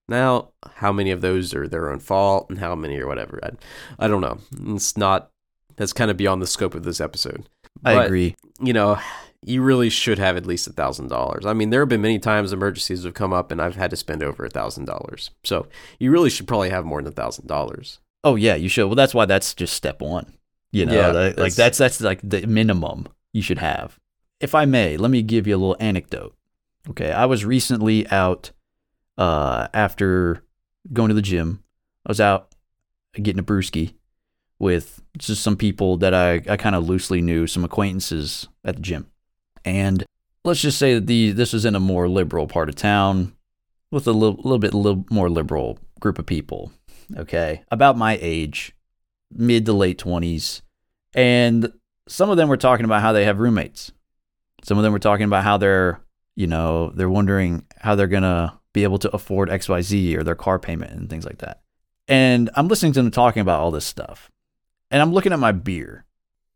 Speaker 2: Now, how many of those are their own fault and how many or whatever? I, I don't know. It's not, that's kind of beyond the scope of this episode.
Speaker 1: I
Speaker 2: But,
Speaker 1: agree
Speaker 2: You know, you really should have at least a thousand dollars. I mean, there have been many times emergencies have come up and I've had to spend over a thousand dollars. So you really should probably have more than a thousand dollars.
Speaker 1: oh yeah you should well that's why that's just step one you know
Speaker 2: Yeah,
Speaker 1: the- like
Speaker 2: that's-
Speaker 1: that's that's like the minimum you should have if i may let me give you a little anecdote okay i was recently out uh after going to the gym i was out getting a brewski with just some people that i, I kind of loosely knew some acquaintances at the gym. And let's just say that the this was in a more liberal part of town with a little, little bit little more liberal group of people okay? About my age mid to late 20s and some of them were talking about how they have roommates. Some of them were talking about how they're you know they're wondering how they're gonna be able to afford xyz or their car payment and things like that. And i'm listening to them talking about all this stuff and i'm looking at my beer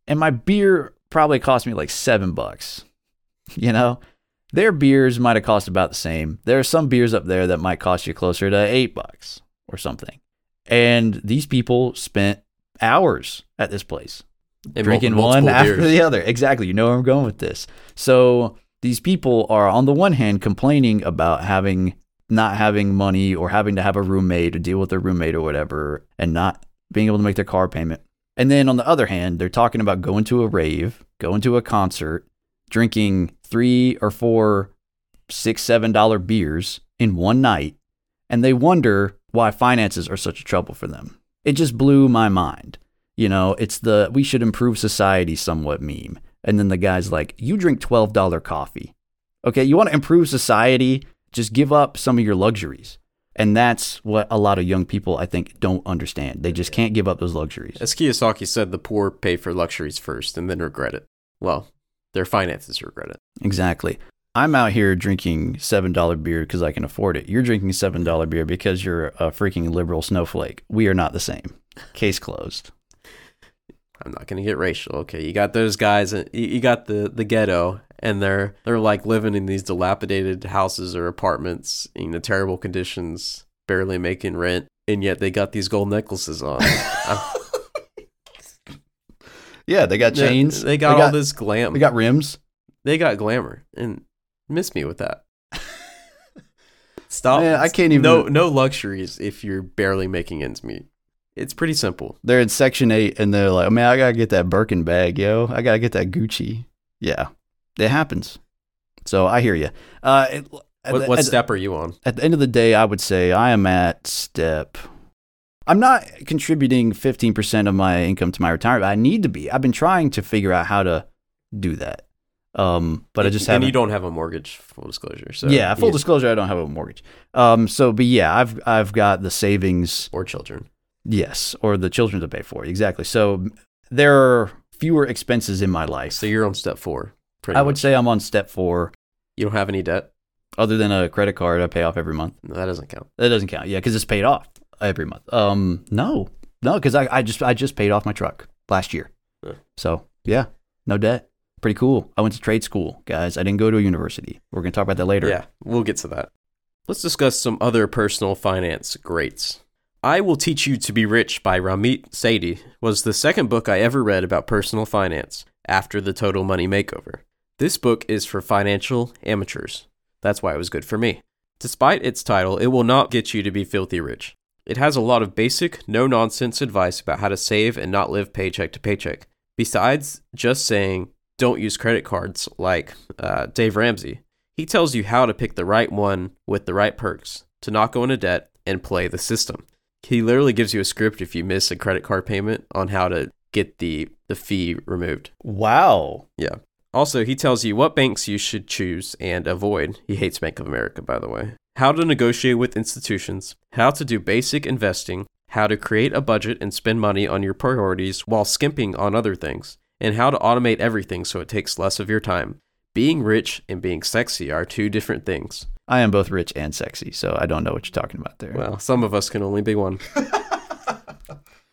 Speaker 1: and my beer probably cost me like seven bucks you know their beers might have cost about the same there are some beers up there that might cost you closer to eight bucks or something and these people spent hours at this place
Speaker 2: And
Speaker 1: drinking one
Speaker 2: multiple <laughs>
Speaker 1: after the other. Exactly. You know where I'm going with this. So these people are on the one hand complaining about having not having money or having to have a roommate or deal with their roommate or whatever and not being able to make their car payment. And then on the other hand, they're talking about going to a rave, going to a concert, drinking three or four, six, seven dollar beers in one night, and they wonder why finances are such a trouble for them. It just blew my mind. You know, it's the we should improve society somewhat meme. And then the guy's like, you drink $12 coffee. Okay, you want to improve society? Just give up some of your luxuries. And that's what a lot of young people, I think, don't understand. They just can't give up those luxuries.
Speaker 2: As Kiyosaki said, the poor pay for luxuries first and then regret it. Well, their finances regret it.
Speaker 1: Exactly. I'm out here drinking $7 beer because I can afford it. You're drinking $7 beer because you're a freaking liberal snowflake. We are not the same. Case closed.
Speaker 2: I'm not gonna get racial. Okay, you got those guys, uh, you you got the the ghetto, and they're they're like living in these dilapidated houses or apartments in the terrible conditions, barely making rent, and yet they got these gold necklaces on. <laughs>
Speaker 1: Yeah, they got chains.
Speaker 2: They, they got all this glam.
Speaker 1: They got rims.
Speaker 2: they got glamour, and miss me with that. <laughs> Stop.
Speaker 1: Man, I can't even-
Speaker 2: No, no luxuries if you're barely making ends meet. It's pretty simple.
Speaker 1: They're in Section 8 and they're like, man, I got to get that Birkin bag, yo. I got to get that Gucci. Yeah, it happens. So I hear you. Uh, it, at
Speaker 2: What,
Speaker 1: the-
Speaker 2: what step are you on?
Speaker 1: at the end of the day, I would say I am at step. I'm not contributing 15% of my income to my retirement. I need to be. I've been trying to figure out how to do that. Um, but I just haven't.
Speaker 2: you don't have a mortgage, full disclosure. So
Speaker 1: yeah, full
Speaker 2: you-
Speaker 1: disclosure, I don't have a mortgage. Um, so, but yeah, I've I've got the savings.
Speaker 2: or children.
Speaker 1: Yes, or the children to pay for. Exactly. So there are fewer expenses in my life.
Speaker 2: So you're on step four. Pretty
Speaker 1: I would
Speaker 2: much.
Speaker 1: say I'm on step four,
Speaker 2: you don't have any debt.
Speaker 1: other than a credit card I pay off every month.
Speaker 2: No, that doesn't count.
Speaker 1: That doesn't count. Yeah, because it's paid off every month. Um, no, no, because I, I just I just paid off my truck last year.
Speaker 2: Yeah.
Speaker 1: So yeah, no debt. Pretty cool. I went to trade school, guys. I didn't go to a university. We're gonna talk about that later.
Speaker 2: Yeah, we'll get to that. Let's discuss some other personal finance greats. I Will Teach You to Be Rich by Ramit Sethi was the second book I ever read about personal finance after the Total Money Makeover. This book is for financial amateurs. That's why it was good for me. Despite its title, it will not get you to be filthy rich. It has a lot of basic, no nonsense advice about how to save and not live paycheck to paycheck. Besides just saying, don't use credit cards like uh, Dave Ramsey, he tells you how to pick the right one with the right perks to not go into debt and play the system. He literally gives you a script if you miss a credit card payment on how to get the, the fee removed.
Speaker 1: Wow.
Speaker 2: Yeah. Also, he tells you what banks you should choose and avoid. He hates Bank of America, by the way. How to negotiate with institutions, how to do basic investing, how to create a budget and spend money on your priorities while skimping on other things, and how to automate everything so it takes less of your time. Being rich and being sexy are two different things.
Speaker 1: I am both rich and sexy, so I don't know what you're talking about there.
Speaker 2: Well, some of us can only be one. <laughs>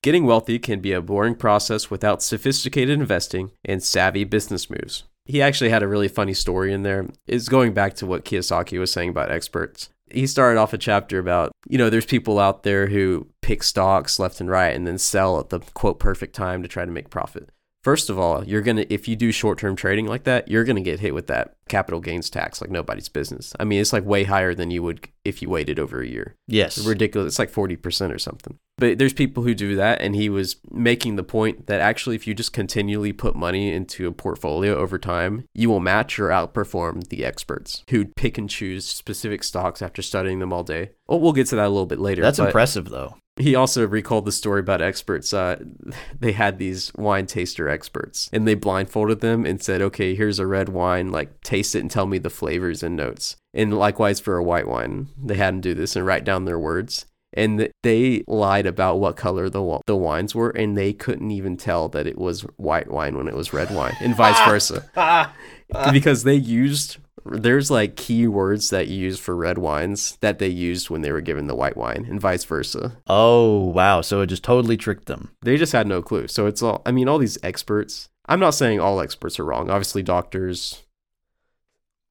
Speaker 2: Getting wealthy can be a boring process without sophisticated investing and savvy business moves. He actually had a really funny story in there. It's going back to what Kiyosaki was saying about experts. He started off a chapter about, you know, there's people out there who pick stocks left and right and then sell at the quote perfect time to try to make profit. First of all, you're going to, if you do short term trading like that, you're going to get hit with that capital gains tax like nobody's business. I mean, it's like way higher than you would if you waited over a year.
Speaker 1: yes.
Speaker 2: It's ridiculous. It's like 40% or something. But there's people who do that. And he was making the point that actually, if you just continually put money into a portfolio over time, you will match or outperform the experts who pick and choose specific stocks after studying them all day. Oh, we'll get to that a little bit later.
Speaker 1: That's impressive, though.
Speaker 2: He also recalled the story about experts. Uh, <laughs> they had these wine taster experts and they blindfolded them and said, okay, here's a red wine, like taste it and tell me the flavors and notes. And likewise for a white wine, they had them do this and write down their words. And they lied about what color the, the wines were, and they couldn't even tell that it was white wine when it was red wine, and vice <laughs> versa. <laughs> because they used there's like key words that you use for red wines that they used when they were given the white wine, and vice versa.
Speaker 1: Oh, wow. So it just totally tricked them.
Speaker 2: They just had no clue. So it's all, I mean, all these experts, I'm not saying all experts are wrong. Obviously, doctors,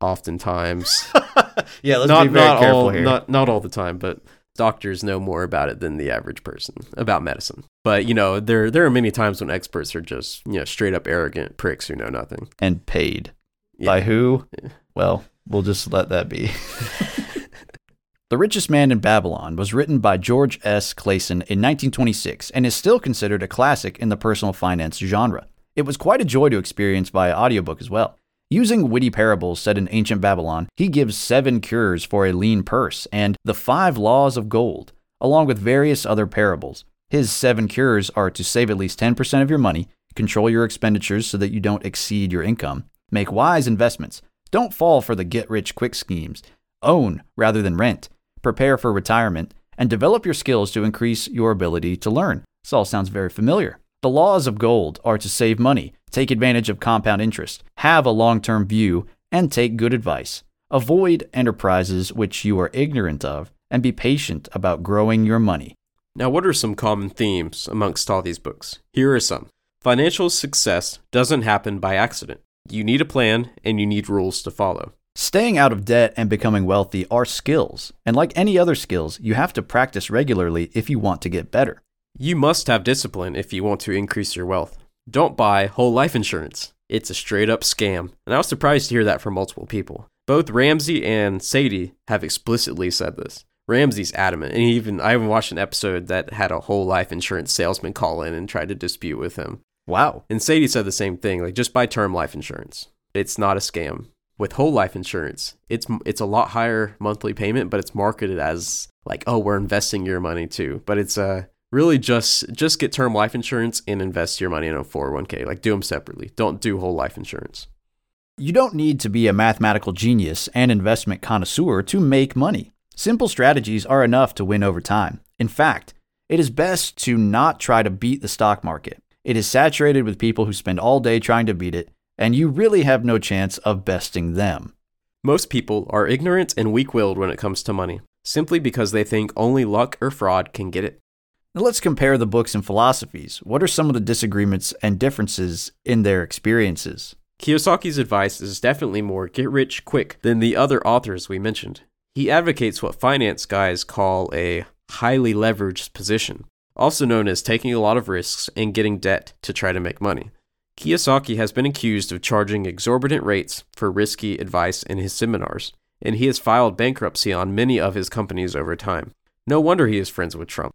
Speaker 2: oftentimes, <laughs>
Speaker 1: Yeah, let's
Speaker 2: not,
Speaker 1: be very
Speaker 2: not
Speaker 1: careful
Speaker 2: all,
Speaker 1: here.
Speaker 2: Not, not all the time, but doctors know more about it than the average person about medicine. But, you know, there, there are many times when experts are just, you know, straight up arrogant pricks who know nothing.
Speaker 1: and paid.
Speaker 2: Yeah.
Speaker 1: By who?
Speaker 2: Yeah.
Speaker 1: Well, we'll just let that be. the Richest Man in Babylon was written by George S. Clason in 1926 and is still considered a classic in the personal finance genre. It was quite a joy to experience via audiobook as well. Using witty parables set in ancient Babylon, he gives seven cures for a lean purse and the five laws of gold, along with various other parables. His seven cures are to save at least 10% of your money, control your expenditures so that you don't exceed your income, make wise investments, don't fall for the get rich quick schemes, own rather than rent, prepare for retirement, and develop your skills to increase your ability to learn. This all sounds very familiar. The laws of gold are to save money, take advantage of compound interest, have a long term view, and take good advice. Avoid enterprises which you are ignorant of, and be patient about growing your money.
Speaker 2: Now, what are some common themes amongst all these books? Here are some. Financial success doesn't happen by accident. You need a plan and you need rules to follow.
Speaker 1: Staying out of debt and becoming wealthy are skills, and like any other skills, you have to practice regularly if you want to get better.
Speaker 2: You must have discipline if you want to increase your wealth. Don't buy whole life insurance. It's a straight up scam. And I was surprised to hear that from multiple people. Both Ramsey and Sethi have explicitly said this. Ramsey's adamant, and even I even watched an episode that had a whole life insurance salesman call in and try to dispute with him.
Speaker 1: Wow.
Speaker 2: And Sethi said the same thing, like just buy term life insurance. It's not a scam. With whole life insurance, it's it's a lot higher monthly payment, but it's marketed as like, oh, we're investing your money too. But it's uh really just just get term life insurance and invest your money in a 401k. Like do them separately. Don't do whole life insurance.
Speaker 1: You don't need to be a mathematical genius and investment connoisseur to make money. Simple strategies are enough to win over time. In fact, it is best to not try to beat the stock market. It is saturated with people who spend all day trying to beat it, and you really have no chance of besting them.
Speaker 2: Most people are ignorant and weak willed when it comes to money, simply because they think only luck or fraud can get it.
Speaker 1: Now let's compare the books and philosophies. What are some of the disagreements and differences in their experiences?
Speaker 2: Kiyosaki's advice is definitely more get rich quick than the other authors we mentioned. He advocates what finance guys call a highly leveraged position, also known as taking a lot of risks and getting debt to try to make money. Kiyosaki has been accused of charging exorbitant rates for risky advice in his seminars, and he has filed bankruptcy on many of his companies over time. No wonder he is friends with Trump.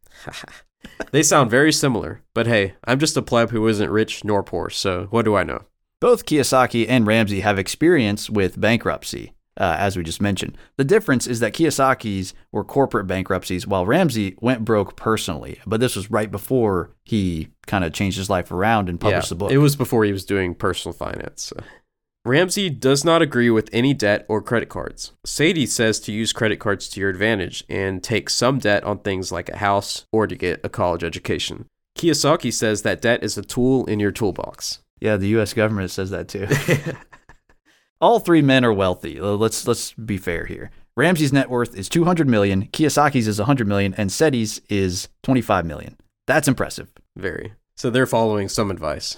Speaker 2: <laughs> they sound very similar, but hey, I'm just a pleb who isn't rich nor poor, so what do I know?
Speaker 1: Both Kiyosaki and Ramsey have experience with bankruptcy uh, as we just mentioned. The difference is that Kiyosaki's were corporate bankruptcies, while Ramsey went broke personally. But this was right before he kind of changed his life around and published the book.
Speaker 2: It was before he was doing personal finance. Ramsey does not agree with any debt or credit cards. Sethi says to use credit cards to your advantage and take some debt on things like a house or to get a college education. Kiyosaki says that debt is a tool in your toolbox.
Speaker 1: Yeah, the U.S. government says that too. <laughs> All three men are wealthy. Uh, let's let's be fair here. Ramsey's net worth is 200 million, Kiyosaki's is 100 million, and Sethi's is 25 million. That's impressive.
Speaker 2: Very. So they're following some advice.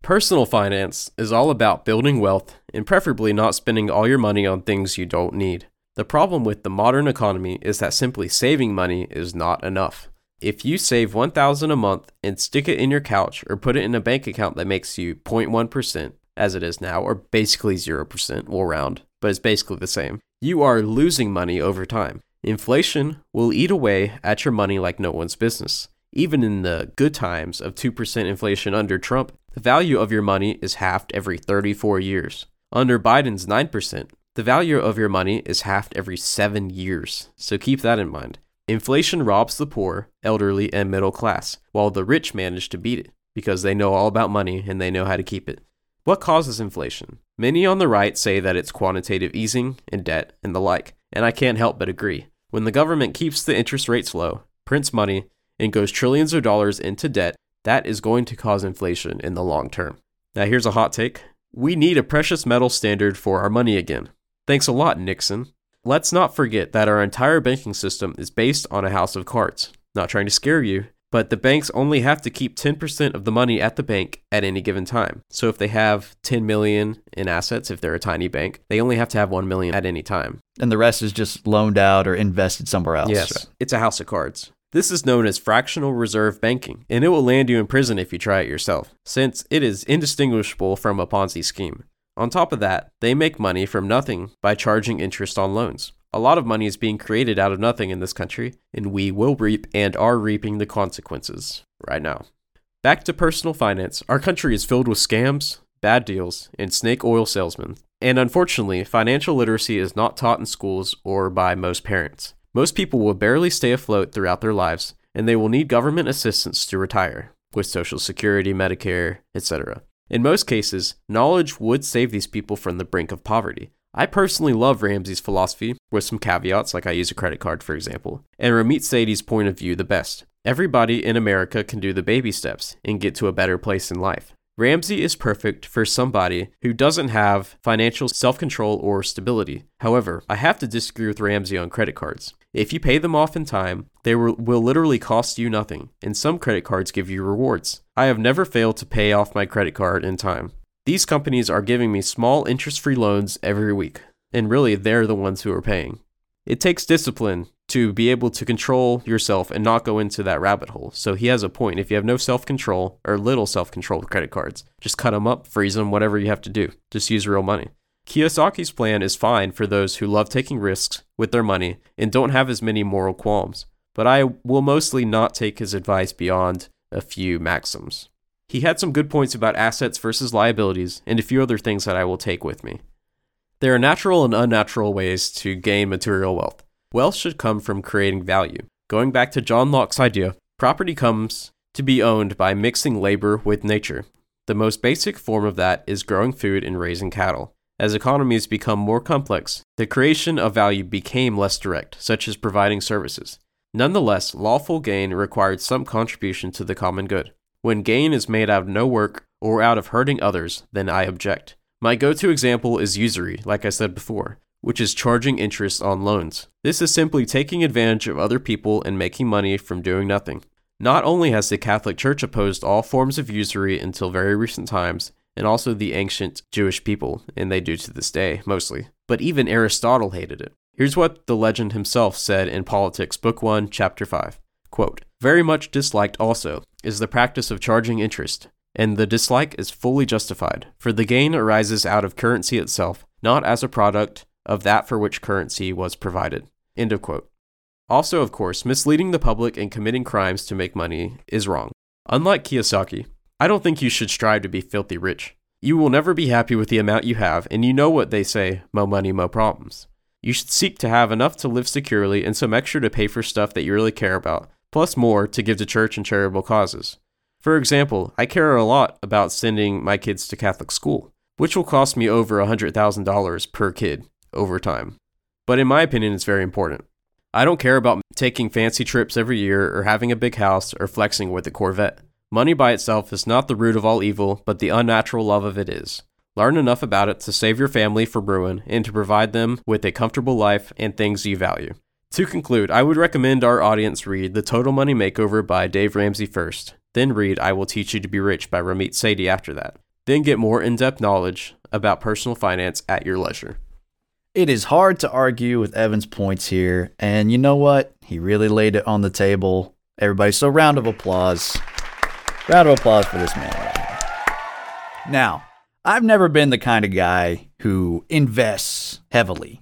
Speaker 2: Personal finance is all about building wealth and preferably not spending all your money on things you don't need. The problem with the modern economy is that simply saving money is not enough. If you save 1000 a month and stick it in your couch or put it in a bank account that makes you 0.1%, as it is now, or basically 0%, we'll round, but it's basically the same, you are losing money over time. Inflation will eat away at your money like no one's business. Even in the good times of 2% inflation under Trump, the value of your money is halved every 34 years. Under Biden's 9%, the value of your money is halved every 7 years. So keep that in mind. Inflation robs the poor, elderly, and middle class, while the rich manage to beat it because they know all about money and they know how to keep it. What causes inflation? Many on the right say that it's quantitative easing and debt and the like, and I can't help but agree. When the government keeps the interest rates low, prints money, and goes trillions of dollars into debt, that is going to cause inflation in the long term. Now, here's a hot take we need a precious metal standard for our money again. Thanks a lot, Nixon. Let's not forget that our entire banking system is based on a house of cards. Not trying to scare you, but the banks only have to keep 10% of the money at the bank at any given time. So if they have 10 million in assets, if they're a tiny bank, they only have to have 1 million at any time.
Speaker 1: And the rest is just loaned out or invested somewhere else.
Speaker 2: Yes. It's a house of cards. This is known as fractional reserve banking, and it will land you in prison if you try it yourself, since it is indistinguishable from a Ponzi scheme. On top of that, they make money from nothing by charging interest on loans. A lot of money is being created out of nothing in this country, and we will reap and are reaping the consequences right now. Back to personal finance, our country is filled with scams, bad deals, and snake oil salesmen. And unfortunately, financial literacy is not taught in schools or by most parents. Most people will barely stay afloat throughout their lives, and they will need government assistance to retire, with Social Security, Medicare, etc. In most cases, knowledge would save these people from the brink of poverty. I personally love Ramsey's philosophy, with some caveats like I use a credit card, for example, and Ramit Sethi's point of view the best. Everybody in America can do the baby steps and get to a better place in life. Ramsey is perfect for somebody who doesn't have financial self control or stability. However, I have to disagree with Ramsey on credit cards. If you pay them off in time, they will literally cost you nothing, and some credit cards give you rewards. I have never failed to pay off my credit card in time. These companies are giving me small interest free loans every week, and really they're the ones who are paying. It takes discipline to be able to control yourself and not go into that rabbit hole. So he has a point. If you have no self control or little self control with credit cards, just cut them up, freeze them, whatever you have to do. Just use real money. Kiyosaki's plan is fine for those who love taking risks with their money and don't have as many moral qualms, but I will mostly not take his advice beyond a few maxims. He had some good points about assets versus liabilities and a few other things that I will take with me. There are natural and unnatural ways to gain material wealth. Wealth should come from creating value. Going back to John Locke's idea, property comes to be owned by mixing labor with nature. The most basic form of that is growing food and raising cattle. As economies become more complex, the creation of value became less direct, such as providing services. Nonetheless, lawful gain required some contribution to the common good. When gain is made out of no work or out of hurting others, then I object. My go to example is usury, like I said before, which is charging interest on loans. This is simply taking advantage of other people and making money from doing nothing. Not only has the Catholic Church opposed all forms of usury until very recent times, and also the ancient Jewish people, and they do to this day, mostly, but even Aristotle hated it. Here's what the legend himself said in Politics, Book 1, Chapter 5. Quote, Very much disliked also is the practice of charging interest, and the dislike is fully justified, for the gain arises out of currency itself, not as a product of that for which currency was provided. End of quote. Also, of course, misleading the public and committing crimes to make money is wrong. Unlike Kiyosaki, I don't think you should strive to be filthy rich. You will never be happy with the amount you have, and you know what they say mo money, mo problems. You should seek to have enough to live securely and some extra to pay for stuff that you really care about, plus more to give to church and charitable causes. For example, I care a lot about sending my kids to Catholic school, which will cost me over $100,000 per kid over time. But in my opinion, it's very important. I don't care about taking fancy trips every year or having a big house or flexing with a Corvette. Money by itself is not the root of all evil, but the unnatural love of it is. Learn enough about it to save your family from ruin and to provide them with a comfortable life and things you value. To conclude, I would recommend our audience read The Total Money Makeover by Dave Ramsey first, then read I Will Teach You to Be Rich by Ramit Sethi after that. Then get more in depth knowledge about personal finance at your leisure.
Speaker 1: It is hard to argue with Evan's points here, and you know what? He really laid it on the table. Everybody, so round of applause. Round of applause for this man. Now, I've never been the kind of guy who invests heavily.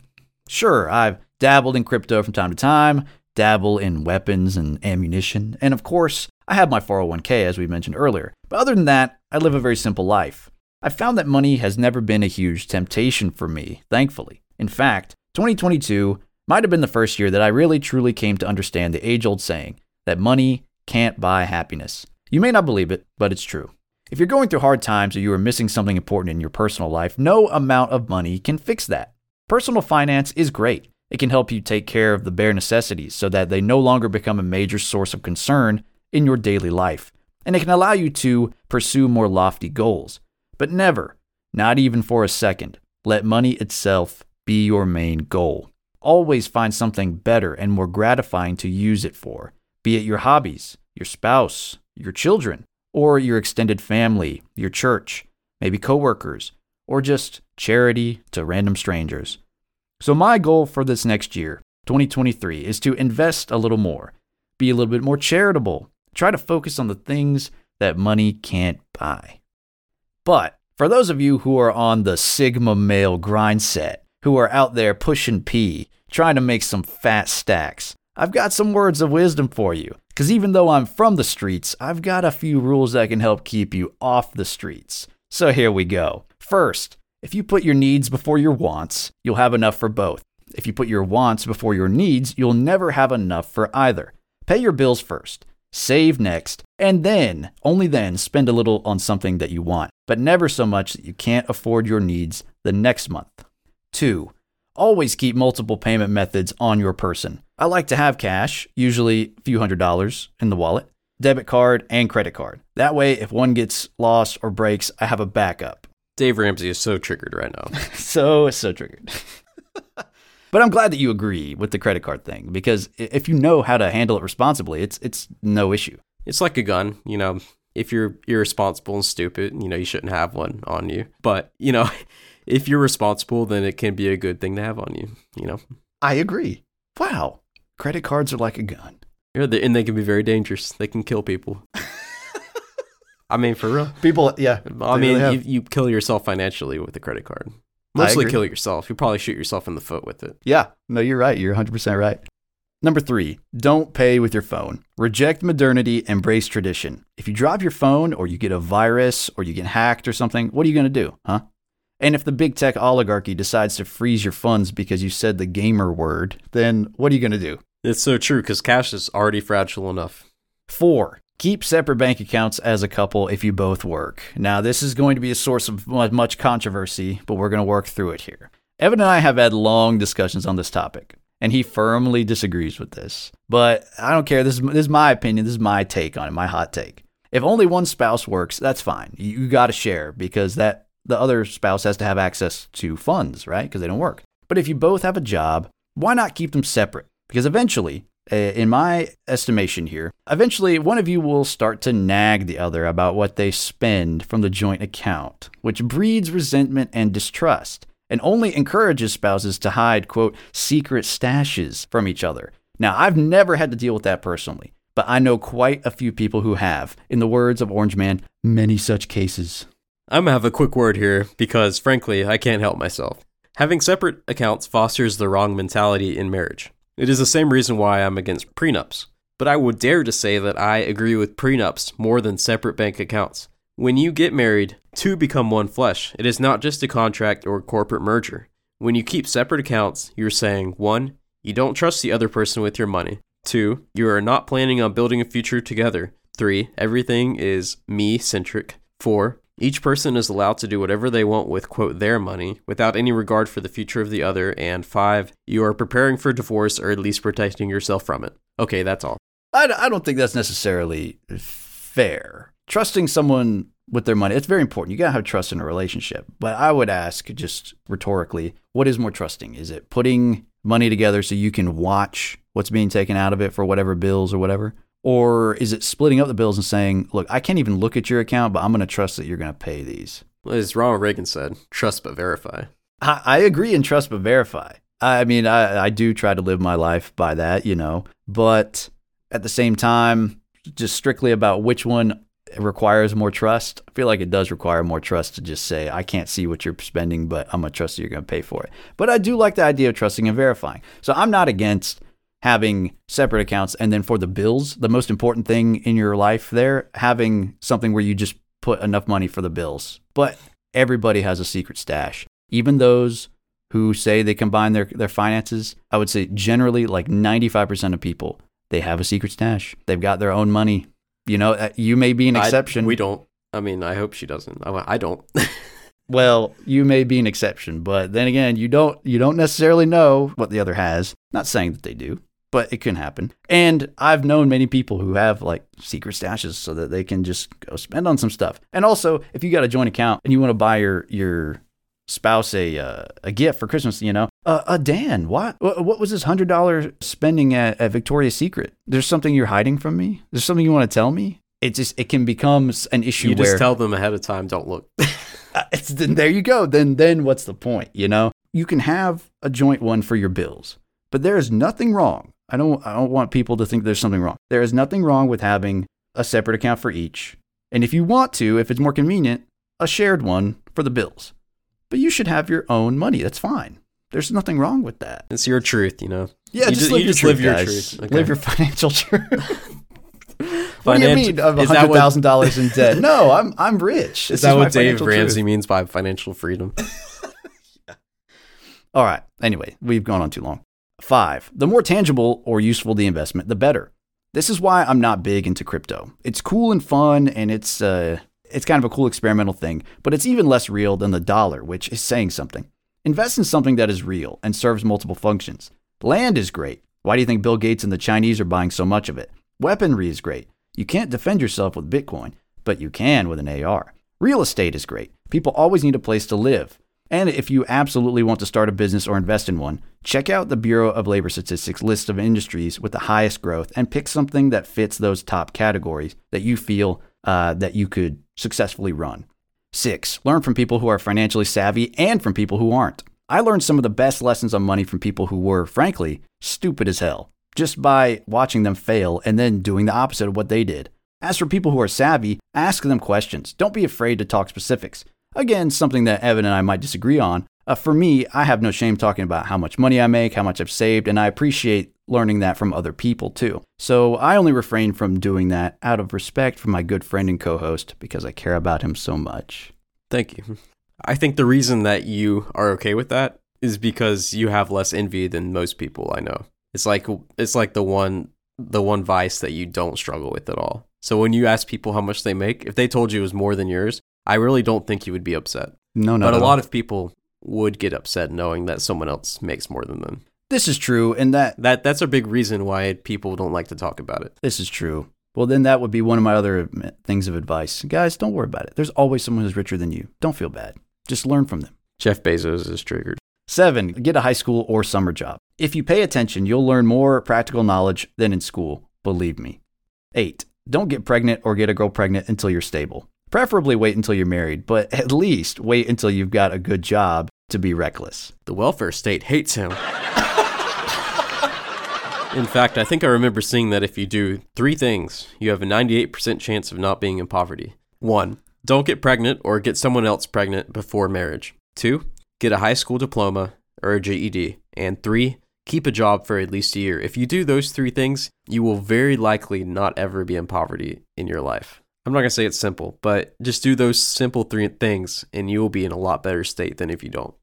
Speaker 1: Sure, I've dabbled in crypto from time to time, dabble in weapons and ammunition, and of course, I have my 401k as we mentioned earlier. But other than that, I live a very simple life. I've found that money has never been a huge temptation for me, thankfully. In fact, 2022 might have been the first year that I really truly came to understand the age old saying that money can't buy happiness. You may not believe it, but it's true. If you're going through hard times or you are missing something important in your personal life, no amount of money can fix that. Personal finance is great. It can help you take care of the bare necessities so that they no longer become a major source of concern in your daily life. And it can allow you to pursue more lofty goals. But never, not even for a second, let money itself be your main goal. Always find something better and more gratifying to use it for, be it your hobbies, your spouse, your children, or your extended family, your church, maybe coworkers, or just charity to random strangers. So, my goal for this next year, 2023, is to invest a little more, be a little bit more charitable, try to focus on the things that money can't buy. But for those of you who are on the Sigma male grind set, who are out there pushing P, trying to make some fat stacks, I've got some words of wisdom for you. Because even though I'm from the streets, I've got a few rules that can help keep you off the streets. So here we go. First, if you put your needs before your wants, you'll have enough for both. If you put your wants before your needs, you'll never have enough for either. Pay your bills first, save next, and then, only then, spend a little on something that you want, but never so much that you can't afford your needs the next month. Two, always keep multiple payment methods on your person. I like to have cash, usually a few hundred dollars in the wallet, debit card, and credit card. That way, if one gets lost or breaks, I have a backup.
Speaker 2: Dave Ramsey is so triggered right now. <laughs>
Speaker 1: so, so triggered. <laughs> but I'm glad that you agree with the credit card thing because if you know how to handle it responsibly, it's it's no issue.
Speaker 2: It's like a gun, you know. If you're irresponsible and stupid, you know, you shouldn't have one on you. But, you know, <laughs> if you're responsible, then it can be a good thing to have on you, you know.
Speaker 1: I agree. Wow. Credit cards are like a gun.
Speaker 2: Yeah, And they can be very dangerous. They can kill people. I mean, for real.
Speaker 1: People, yeah.
Speaker 2: I mean,
Speaker 1: really
Speaker 2: you, you kill yourself financially with a credit card. Mostly kill yourself. You probably shoot yourself in the foot with it.
Speaker 1: Yeah, no, you're right. You're 100% right. Number three, don't pay with your phone. Reject modernity, embrace tradition. If you drop your phone or you get a virus or you get hacked or something, what are you going to do, huh? And if the big tech oligarchy decides to freeze your funds because you said the gamer word, then what are you going to do?
Speaker 2: It's so true because cash is already fragile enough.
Speaker 1: Four, keep separate bank accounts as a couple if you both work. Now, this is going to be a source of much controversy, but we're going to work through it here. Evan and I have had long discussions on this topic, and he firmly disagrees with this. But I don't care. This is, this is my opinion. This is my take on it, my hot take. If only one spouse works, that's fine. You, you got to share because that the other spouse has to have access to funds, right? Because they don't work. But if you both have a job, why not keep them separate? Because eventually, Uh, in my estimation here, eventually one of you will start to nag the other about what they spend from the joint account, which breeds resentment and distrust and only encourages spouses to hide, quote, secret stashes from each other. Now, I've never had to deal with that personally, but I know quite a few people who have. In the words of Orange Man, many such cases.
Speaker 2: I'm gonna have a quick word here because, frankly, I can't help myself. Having separate accounts fosters the wrong mentality in marriage. It is the same reason why I'm against prenups. But I would dare to say that I agree with prenups more than separate bank accounts. When you get married, two become one flesh. It is not just a contract or a corporate merger. When you keep separate accounts, you're saying 1. You don't trust the other person with your money. 2. You are not planning on building a future together. 3. Everything is me centric. 4. Each person is allowed to do whatever they want with, quote, their money without any regard for the future of the other. And 5. You are preparing for divorce or at least protecting yourself from it. Okay, that's all.
Speaker 1: I, I don't think that's necessarily fair. Trusting someone with their money, it's very important. You got to have trust in a relationship. But I would ask, just rhetorically, what is more trusting? Is it putting money together so you can watch what's being taken out of it for whatever bills or whatever? Or is it splitting up the bills and saying, look, I can't even look at your account, but I'm going to trust that you're going to pay these?
Speaker 2: As Ronald Reagan said, trust but verify.
Speaker 1: I, I agree in trust but verify. I mean, I, I do try to live my life by that, you know, but at the same time, just strictly about which one requires more trust. I feel like it does require more trust to just say, I can't see what you're spending, but I'm going to trust that you're going to pay for it. But I do like the idea of trusting and verifying. So I'm not against having separate accounts. And then for the bills, the most important thing in your life there, having something where you just put enough money for the bills. But everybody has a secret stash. Even those who say they combine their, their finances, I would say generally like 95% of people, they have a secret stash. They've got their own money. You know, uh, you may be an
Speaker 2: I-
Speaker 1: exception.
Speaker 2: we don't. I mean, I hope she doesn't. I, I don't. <laughs>
Speaker 1: Well, you may be an exception, but then again, you don't you don't necessarily know what the other has. Not saying that they do, but it can happen. And I've known many people who have like secret stashes so that they can just go spend on some stuff. And also, if you got a joint account and you want to buy your your spouse a uh, a gift for Christmas, you know, uh, uh Dan, what what was this hundred dollar spending at, at Victoria's Secret? There's something you're hiding from me. There's something you want to tell me. It just it can become an issue
Speaker 2: you
Speaker 1: where
Speaker 2: just tell them ahead of time. Don't look. <laughs>
Speaker 1: uh, it's then there you go. Then then what's the point? You know, you can have a joint one for your bills, but there is nothing wrong. I don't I don't want people to think there's something wrong. There is nothing wrong with having a separate account for each, and if you want to, if it's more convenient, a shared one for the bills. But you should have your own money. That's fine. There's nothing wrong with that.
Speaker 2: it's your truth, you know.
Speaker 1: Yeah,
Speaker 2: You
Speaker 1: just
Speaker 2: ju-
Speaker 1: live
Speaker 2: you
Speaker 1: your
Speaker 2: just
Speaker 1: truth,
Speaker 2: live your truth. Okay.
Speaker 1: Live your financial truth. <laughs> what do you mean of
Speaker 2: is that
Speaker 1: thousand dollars in debt? No, I'm I'm rich. This
Speaker 2: Is that what Dave
Speaker 1: financial truth.
Speaker 2: Ramsey means by financial freedom? <laughs>
Speaker 1: All right. Anyway, we've gone on too long. Five, the more tangible or useful the investment, the better. This is why I'm not big into crypto. It's cool and fun, and it's uh, it's kind of a cool experimental thing, but it's even less real than the dollar, which is saying something. Invest in something that is real and serves multiple functions. Land is great. Why do you think Bill Gates and the Chinese are buying so much of it? Weaponry is great. You can't defend yourself with Bitcoin, but you can with an AR. Real estate is great. People always need a place to live. And if you absolutely want to start a business or invest in one, check out the Bureau of Labor Statistics list of industries with the highest growth and pick something that fits those top categories that you feel uh, that you could successfully run. Six, learn from people who are financially savvy and from people who aren't. I learned some of the best lessons on money from people who were, frankly, stupid as hell, just by watching them fail and then doing the opposite of what they did. As for people who are savvy, ask them questions. Don't be afraid to talk specifics. Again, something that Evan and I might disagree on. Uh, for me, I have no shame talking about how much money I make, how much I've saved, and I appreciate learning that from other people too. So I only refrain from doing that out of respect for my good friend and co host because I care about him so much.
Speaker 2: Thank you. I think the reason that you are okay with that is because you have less envy than most people I know. It's like it's like the one the one vice that you don't struggle with at all. So when you ask people how much they make, if they told you it was more than yours, I really don't think you would be upset.
Speaker 1: No, no.
Speaker 2: but a lot of people would get upset knowing that someone else makes more than them.
Speaker 1: This is true, and that
Speaker 2: That that's a big reason why people don't like to talk about it.
Speaker 1: this is true. Well, then that would be one of my other things of advice. Guys, don't worry about it. There's always someone who's richer than you. Don't feel bad. Just learn from them.
Speaker 2: Jeff Bezos is triggered.
Speaker 1: Seven, get a high school or summer job. If you pay attention, you'll learn more practical knowledge than in school. Believe me. Eight, don't get pregnant or get a girl pregnant until you're stable. Preferably wait until you're married, but at least wait until you've got a good job to be reckless.
Speaker 2: The welfare state hates him. In fact, I think I remember seeing that if you do three things, you have a 98% chance of not being in poverty. One, don't get pregnant or get someone else pregnant before marriage. Two, get a high school diploma or a GED. And three, keep a job for at least a year. If you do those three things, you will very likely not ever be in poverty in your life. I'm not going to say it's simple, but just do those simple three things and you will be in a lot better state than if you don't.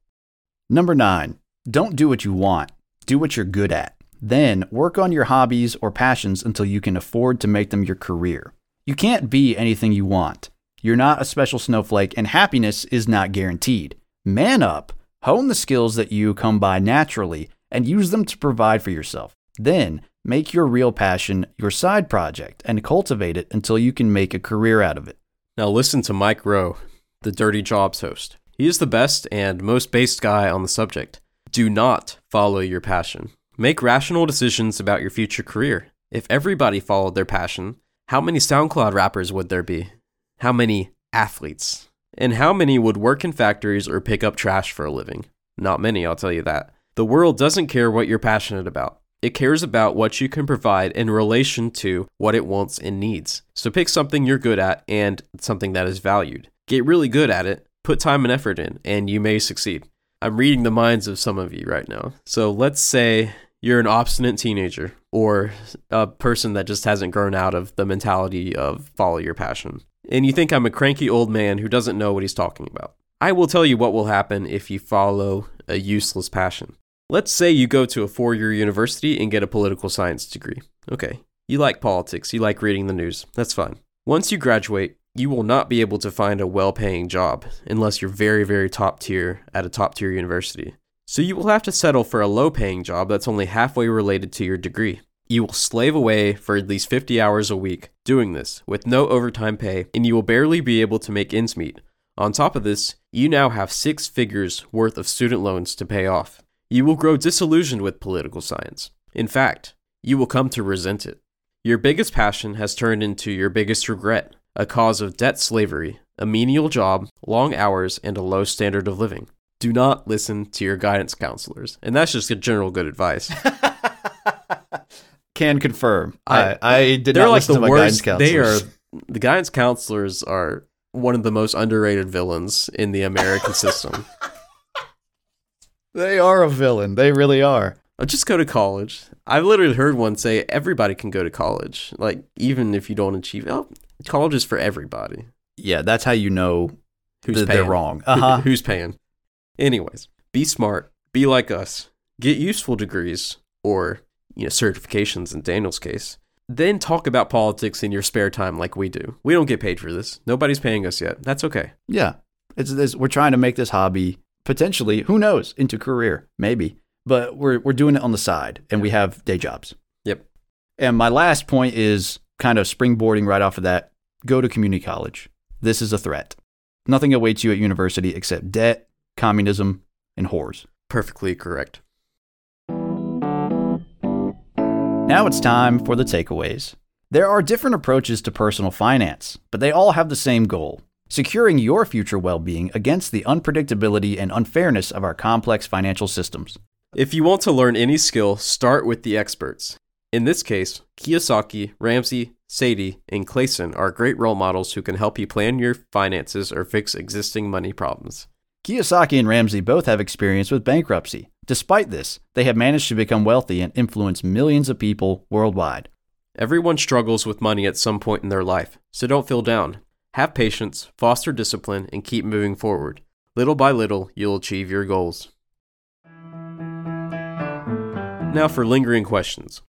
Speaker 1: Number nine, don't do what you want, do what you're good at. Then work on your hobbies or passions until you can afford to make them your career. You can't be anything you want. You're not a special snowflake, and happiness is not guaranteed. Man up, hone the skills that you come by naturally, and use them to provide for yourself. Then make your real passion your side project and cultivate it until you can make a career out of it.
Speaker 2: Now listen to Mike Rowe, the Dirty Jobs host. He is the best and most based guy on the subject. Do not follow your passion. Make rational decisions about your future career. If everybody followed their passion, how many SoundCloud rappers would there be? How many athletes? And how many would work in factories or pick up trash for a living? Not many, I'll tell you that. The world doesn't care what you're passionate about. It cares about what you can provide in relation to what it wants and needs. So pick something you're good at and something that is valued. Get really good at it, put time and effort in, and you may succeed. I'm reading the minds of some of you right now. So let's say you're an obstinate teenager or a person that just hasn't grown out of the mentality of follow your passion. And you think I'm a cranky old man who doesn't know what he's talking about. I will tell you what will happen if you follow a useless passion. Let's say you go to a four year university and get a political science degree. Okay, you like politics, you like reading the news, that's fine. Once you graduate, you will not be able to find a well paying job unless you're very, very top tier at a top tier university. So you will have to settle for a low paying job that's only halfway related to your degree. You will slave away for at least 50 hours a week doing this with no overtime pay, and you will barely be able to make ends meet. On top of this, you now have six figures worth of student loans to pay off. You will grow disillusioned with political science. In fact, you will come to resent it. Your biggest passion has turned into your biggest regret, a cause of debt slavery, a menial job, long hours, and a low standard of living. Do not listen to your guidance counselors. And that's just a general good advice. <laughs>
Speaker 1: Can confirm.
Speaker 2: I-
Speaker 1: I, I did
Speaker 2: They're
Speaker 1: not
Speaker 2: like
Speaker 1: listen
Speaker 2: the
Speaker 1: to my guidance
Speaker 2: worst. They are the guidance counselors are one of the most underrated villains in the American system. <laughs>
Speaker 1: They are a villain. They really are.
Speaker 2: Uh, Just go to college. I've literally heard one say everybody can go to college. Like even if you don't achieve, oh, college is for everybody.
Speaker 1: Yeah, that's how you know
Speaker 2: Who's
Speaker 1: that
Speaker 2: paying?
Speaker 1: they're wrong. Uh huh.
Speaker 2: who's paying? Anyways, be smart. Be like us. Get useful degrees or you know certifications in Daniel's case. Then talk about politics in your spare time like we do. We don't get paid for this. Nobody's paying us yet. That's okay.
Speaker 1: Yeah, it's this. We're trying to make this hobby potentially, who knows, into career, maybe. But we're we're doing it on the side and we have day jobs.
Speaker 2: Yep.
Speaker 1: And my last point is kind of springboarding right off of that. Go to community college. This is a threat. Nothing awaits you at university except debt, communism, and whores.
Speaker 2: Perfectly correct.
Speaker 1: Now it's time for the takeaways. There are different approaches to personal finance, but they all have the same goal securing your future well being against the unpredictability and unfairness of our complex financial systems.
Speaker 2: If you want to learn any skill, start with the experts. In this case, Kiyosaki, Ramsey, Sethi, and Clason are great role models who can help you plan your finances or fix existing money problems.
Speaker 1: Kiyosaki and Ramsey both have experience with bankruptcy. Despite this, they have managed to become wealthy and influence millions of people worldwide.
Speaker 2: Everyone struggles with money at some point in their life, so don't feel down. Have patience, foster discipline, and keep moving forward. Little by little, you'll achieve your goals. Now for lingering questions.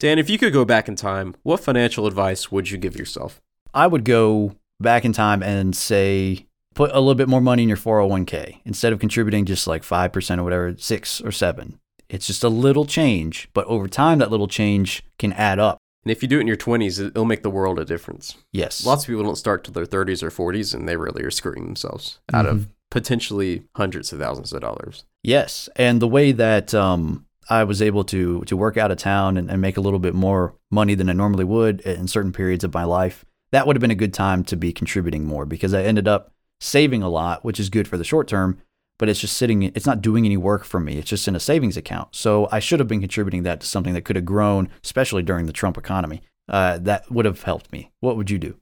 Speaker 2: Dan, if you could go back in time, what financial advice would you give yourself?
Speaker 1: I would go back in time and say, put a little bit more money in your 401k instead of contributing just like 5% or whatever, 6 or 7. It's just a little change, but over time that little change can add up.
Speaker 2: And if you do it in your 20s, it'll make the world a difference.
Speaker 1: Yes.
Speaker 2: Lots of people don't start till their 30s or 40s, and they really are screwing themselves out of potentially hundreds of thousands of dollars.
Speaker 1: Yes, and the way that um, I was able to to work out of town and, and make a little bit more money than I normally would in certain periods of my life, that would have been a good time to be contributing more because I ended up saving a lot, which is good for the short term, but it's just sitting, it's not doing any work for me. It's just in a savings account. So I should have been contributing that to something that could have grown, especially during the Trump economy. Uh, that would have helped me. What would you do?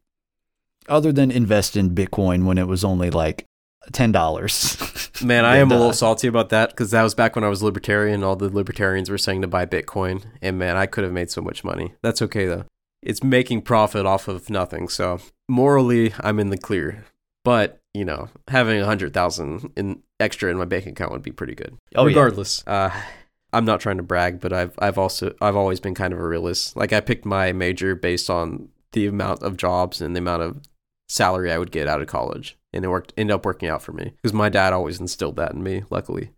Speaker 1: Other than invest in Bitcoin when it was only like $10. <laughs>
Speaker 2: Man, I am a
Speaker 1: uh,
Speaker 2: little salty about that because that was back when I was libertarian. All the libertarians were saying to buy Bitcoin, and man, I could have made so much money. That's okay though. It's making profit off of nothing, so morally, I'm in the clear. But you know, having a hundred thousand in extra in my bank account would be pretty good.
Speaker 1: Oh, yeah.
Speaker 2: Regardless, uh, I'm not trying to brag, but I've I've also I've always been kind of a realist. Like I picked my major based on the amount of jobs and the amount of salary I would get out of college, and it worked ended up working out for me because my dad always instilled that in me. Luckily,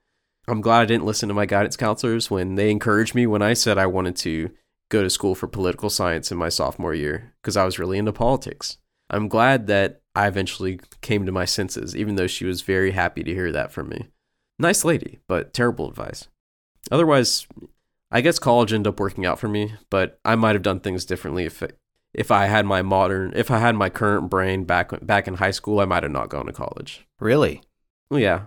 Speaker 2: I'm glad I didn't listen to my guidance counselors when they encouraged me when I said I wanted to go to school for political science in my sophomore year because I was really into politics. I'm glad that I eventually came to my senses, even though she was very happy to hear that from me. Nice lady, but terrible advice. Otherwise, I guess college ended up working out for me, but I might have done things differently if it, if I had my modern, if I had my current brain back back in high school, I might have not gone to college.
Speaker 1: really?
Speaker 2: Well, yeah.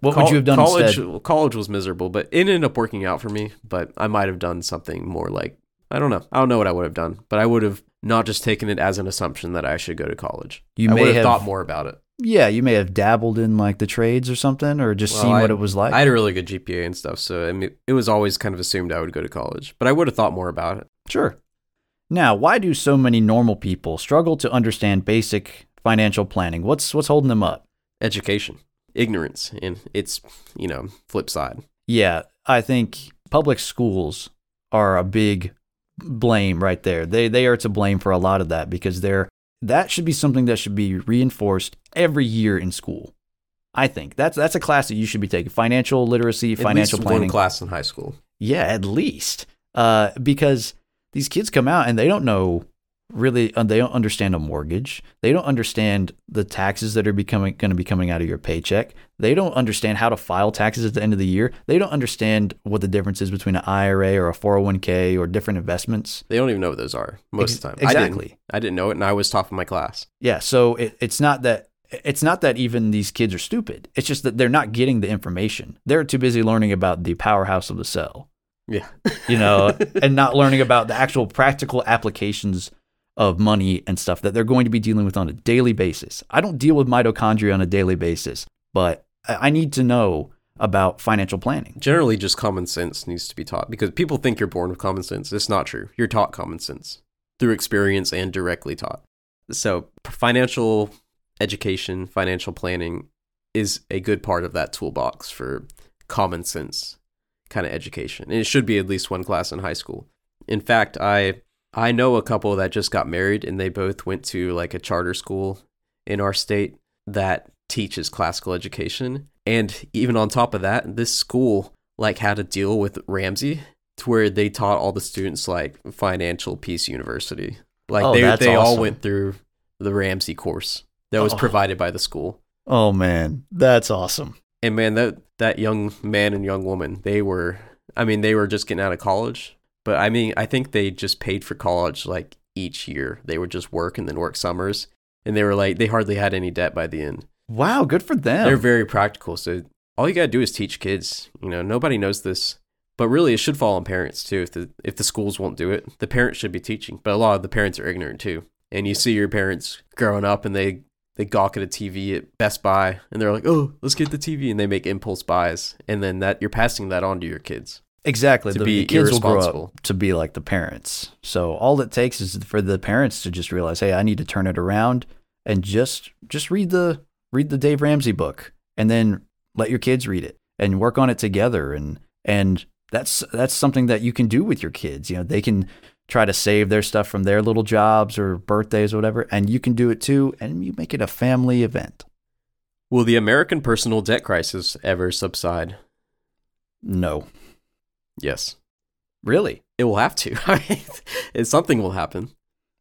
Speaker 1: What
Speaker 2: Col-
Speaker 1: would you have done
Speaker 2: college,
Speaker 1: instead?
Speaker 2: College was miserable, but it ended up working out for me. But I might have done something more like I don't know. I don't know what I would have done, but I would have not just taking it as an assumption that I should go to college.
Speaker 1: You
Speaker 2: I
Speaker 1: may
Speaker 2: have
Speaker 1: have
Speaker 2: thought more about it.
Speaker 1: Yeah, you may have dabbled in like the trades or something, or just
Speaker 2: Well,
Speaker 1: seen
Speaker 2: I-
Speaker 1: what it was like.
Speaker 2: I had a really good GPA and stuff, so I mean, it was always kind of assumed I would go to college. But I would have thought more about it.
Speaker 1: Sure. Now, why do so many normal people struggle to understand basic financial planning? What's what's holding them up?
Speaker 2: Education, ignorance, and its you know flip side.
Speaker 1: Yeah, I think public schools are a big blame right there. They they are to blame for a lot of that because they're that should be something that should be reinforced every year in school. I think that's that's a class that you should be taking. Financial literacy,
Speaker 2: At
Speaker 1: financial
Speaker 2: least
Speaker 1: planning.
Speaker 2: one class in high school.
Speaker 1: Yeah, at least. Uh, because these kids come out and they don't know really, uh, they don't understand a mortgage. They don't understand the taxes that are becoming going to be coming out of your paycheck. They don't understand how to file taxes at the end of the year. They don't understand what the difference is between an IRA or a 401k or different investments.
Speaker 2: They don't even know what those are most
Speaker 1: Ex-
Speaker 2: of the time. I didn't.
Speaker 1: exactly.
Speaker 2: I didn't know it, and I was top of my class.
Speaker 1: Yeah, so it, it's not that it's not that even these kids are stupid. It's just that they're not getting the information. They're too busy learning about the powerhouse of the cell.
Speaker 2: Yeah.
Speaker 1: you know, <laughs> and not learning about the actual practical applications of money and stuff that they're going to be dealing with on a daily basis. I don't deal with mitochondria on a daily basis, but I need to know about financial planning.
Speaker 2: Generally, just common sense needs to be taught because people think you're born with common sense. It's not true. You're taught common sense through experience and directly taught. So, financial education, financial planning is a good part of that toolbox for common sense kind of education. And it should be at least one class in high school. In fact, I I know a couple that just got married and they both went to like a charter school in our state that teaches classical education And even on top of that, this school like had a deal with Ramsey to where they taught all the students like financial peace university. Like
Speaker 1: Oh,
Speaker 2: they they all went through the Ramsey course that was
Speaker 1: Oh.
Speaker 2: provided by the school.
Speaker 1: Oh man, that's awesome.
Speaker 2: And man, that that young man and young woman, they were I mean, they were just getting out of college, but I mean, I think they just paid for college like each year. They would just work and then work summers, and they were like they hardly had any debt by the end.
Speaker 1: Wow, good for them.
Speaker 2: They're very practical, so all you got to do is teach kids. You know, nobody knows this, but really it should fall on parents too. If the if the schools won't do it, the parents should be teaching. But a lot of the parents are ignorant too. And you see your parents growing up and they they gawk at a TV at Best Buy and they're like, "Oh, let's get the TV," and they make impulse buys, and then that you're passing that on to your kids.
Speaker 1: Exactly.
Speaker 2: to
Speaker 1: the,
Speaker 2: be
Speaker 1: the kids will grow up to be like the parents. So all it takes is for the parents to just realize, hey, I need to turn it around and just just read the read the Dave Ramsey book, and then let your kids read it and work on it together. And and that's that's something that you can do with your kids. You know, they can try to save their stuff from their little jobs or birthdays or whatever, and you can do it too. And you make it a family event.
Speaker 2: Will the American personal debt crisis ever subside?
Speaker 1: No,
Speaker 2: Yes,
Speaker 1: really.
Speaker 2: it will have to. I mean, it's- something will happen.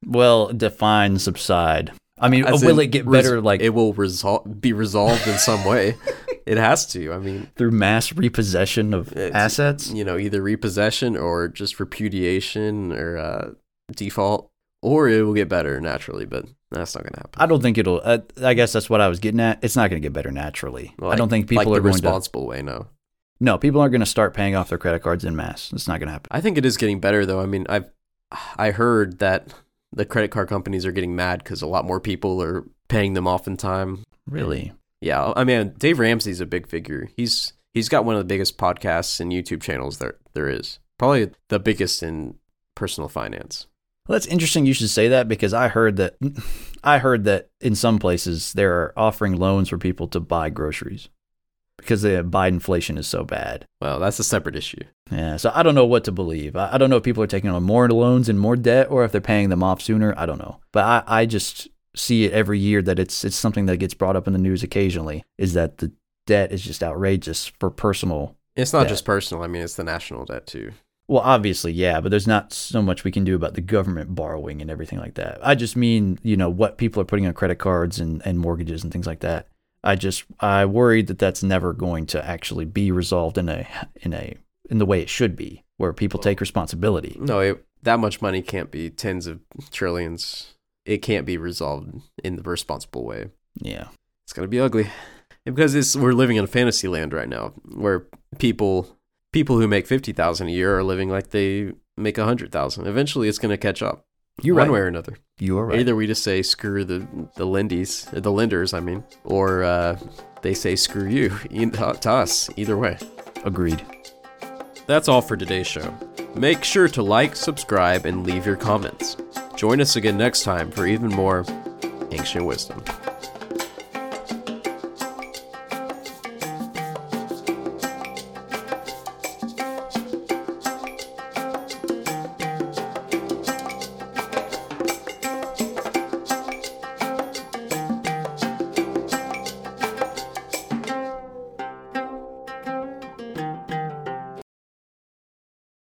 Speaker 1: Well, define subside. I mean,
Speaker 2: As
Speaker 1: will
Speaker 2: in
Speaker 1: it get
Speaker 2: res-
Speaker 1: better like
Speaker 2: it will resol- be resolved in some way. <laughs> it has to. I mean,
Speaker 1: through mass repossession of assets?
Speaker 2: you know, either repossession or just repudiation or uh, default, or it will get better naturally. But that's not going to happen.
Speaker 1: I don't think it'll. Uh, I guess that's what I was getting at. It's not going to get better naturally. I don't think people
Speaker 2: like
Speaker 1: are
Speaker 2: the
Speaker 1: going to.
Speaker 2: responsible way. No,
Speaker 1: No, people aren't going to start paying off their credit cards in mass. It's not going to happen.
Speaker 2: I think it is getting better though. I mean, I've I heard that the credit card companies are getting mad because a lot more people are paying them off in time.
Speaker 1: Really?
Speaker 2: Yeah, I mean, Dave Ramsey's a big figure. He's he's got one of the biggest podcasts and YouTube channels there there is. Probably the biggest in personal finance.
Speaker 1: Well, that's interesting. You should say that because I heard that. <laughs> I heard that in some places they're offering loans for people to buy groceries because the buy inflation is so bad.
Speaker 2: Well, that's a separate issue.
Speaker 1: Yeah, so I don't know what to believe. I, I don't know if people are taking on more loans and more debt, or if they're paying them off sooner. I don't know, but I, I just see it every year that it's it's something that gets brought up in the news occasionally. Is that the debt is just outrageous for personal.
Speaker 2: It's not
Speaker 1: Debt.
Speaker 2: just personal. I mean, it's the national debt too.
Speaker 1: Well, obviously, yeah, but there's not so much we can do about the government borrowing and everything like that. I just mean, you know, what people are putting on credit cards and, and mortgages and things like that. I just I worried that that's never going to actually be resolved in a in a in the way it should be, where people take responsibility.
Speaker 2: No, it, that much money can't be tens of trillions. It can't be resolved in the responsible way.
Speaker 1: Yeah.
Speaker 2: It's gonna be ugly because it's we're living in a fantasy land right now where people people who make fifty thousand a year are living like they make a hundred thousand. Eventually, it's gonna catch up.
Speaker 1: You're
Speaker 2: one
Speaker 1: right.
Speaker 2: way or another.
Speaker 1: You are right.
Speaker 2: Either we just say screw the the lendies, the lenders, I mean, or uh, they say screw you <laughs> e- to us. Either way.
Speaker 1: Agreed.
Speaker 2: That's all for today's show. Make sure to like, subscribe, and leave your comments. Join us again next time for even more ancient wisdom.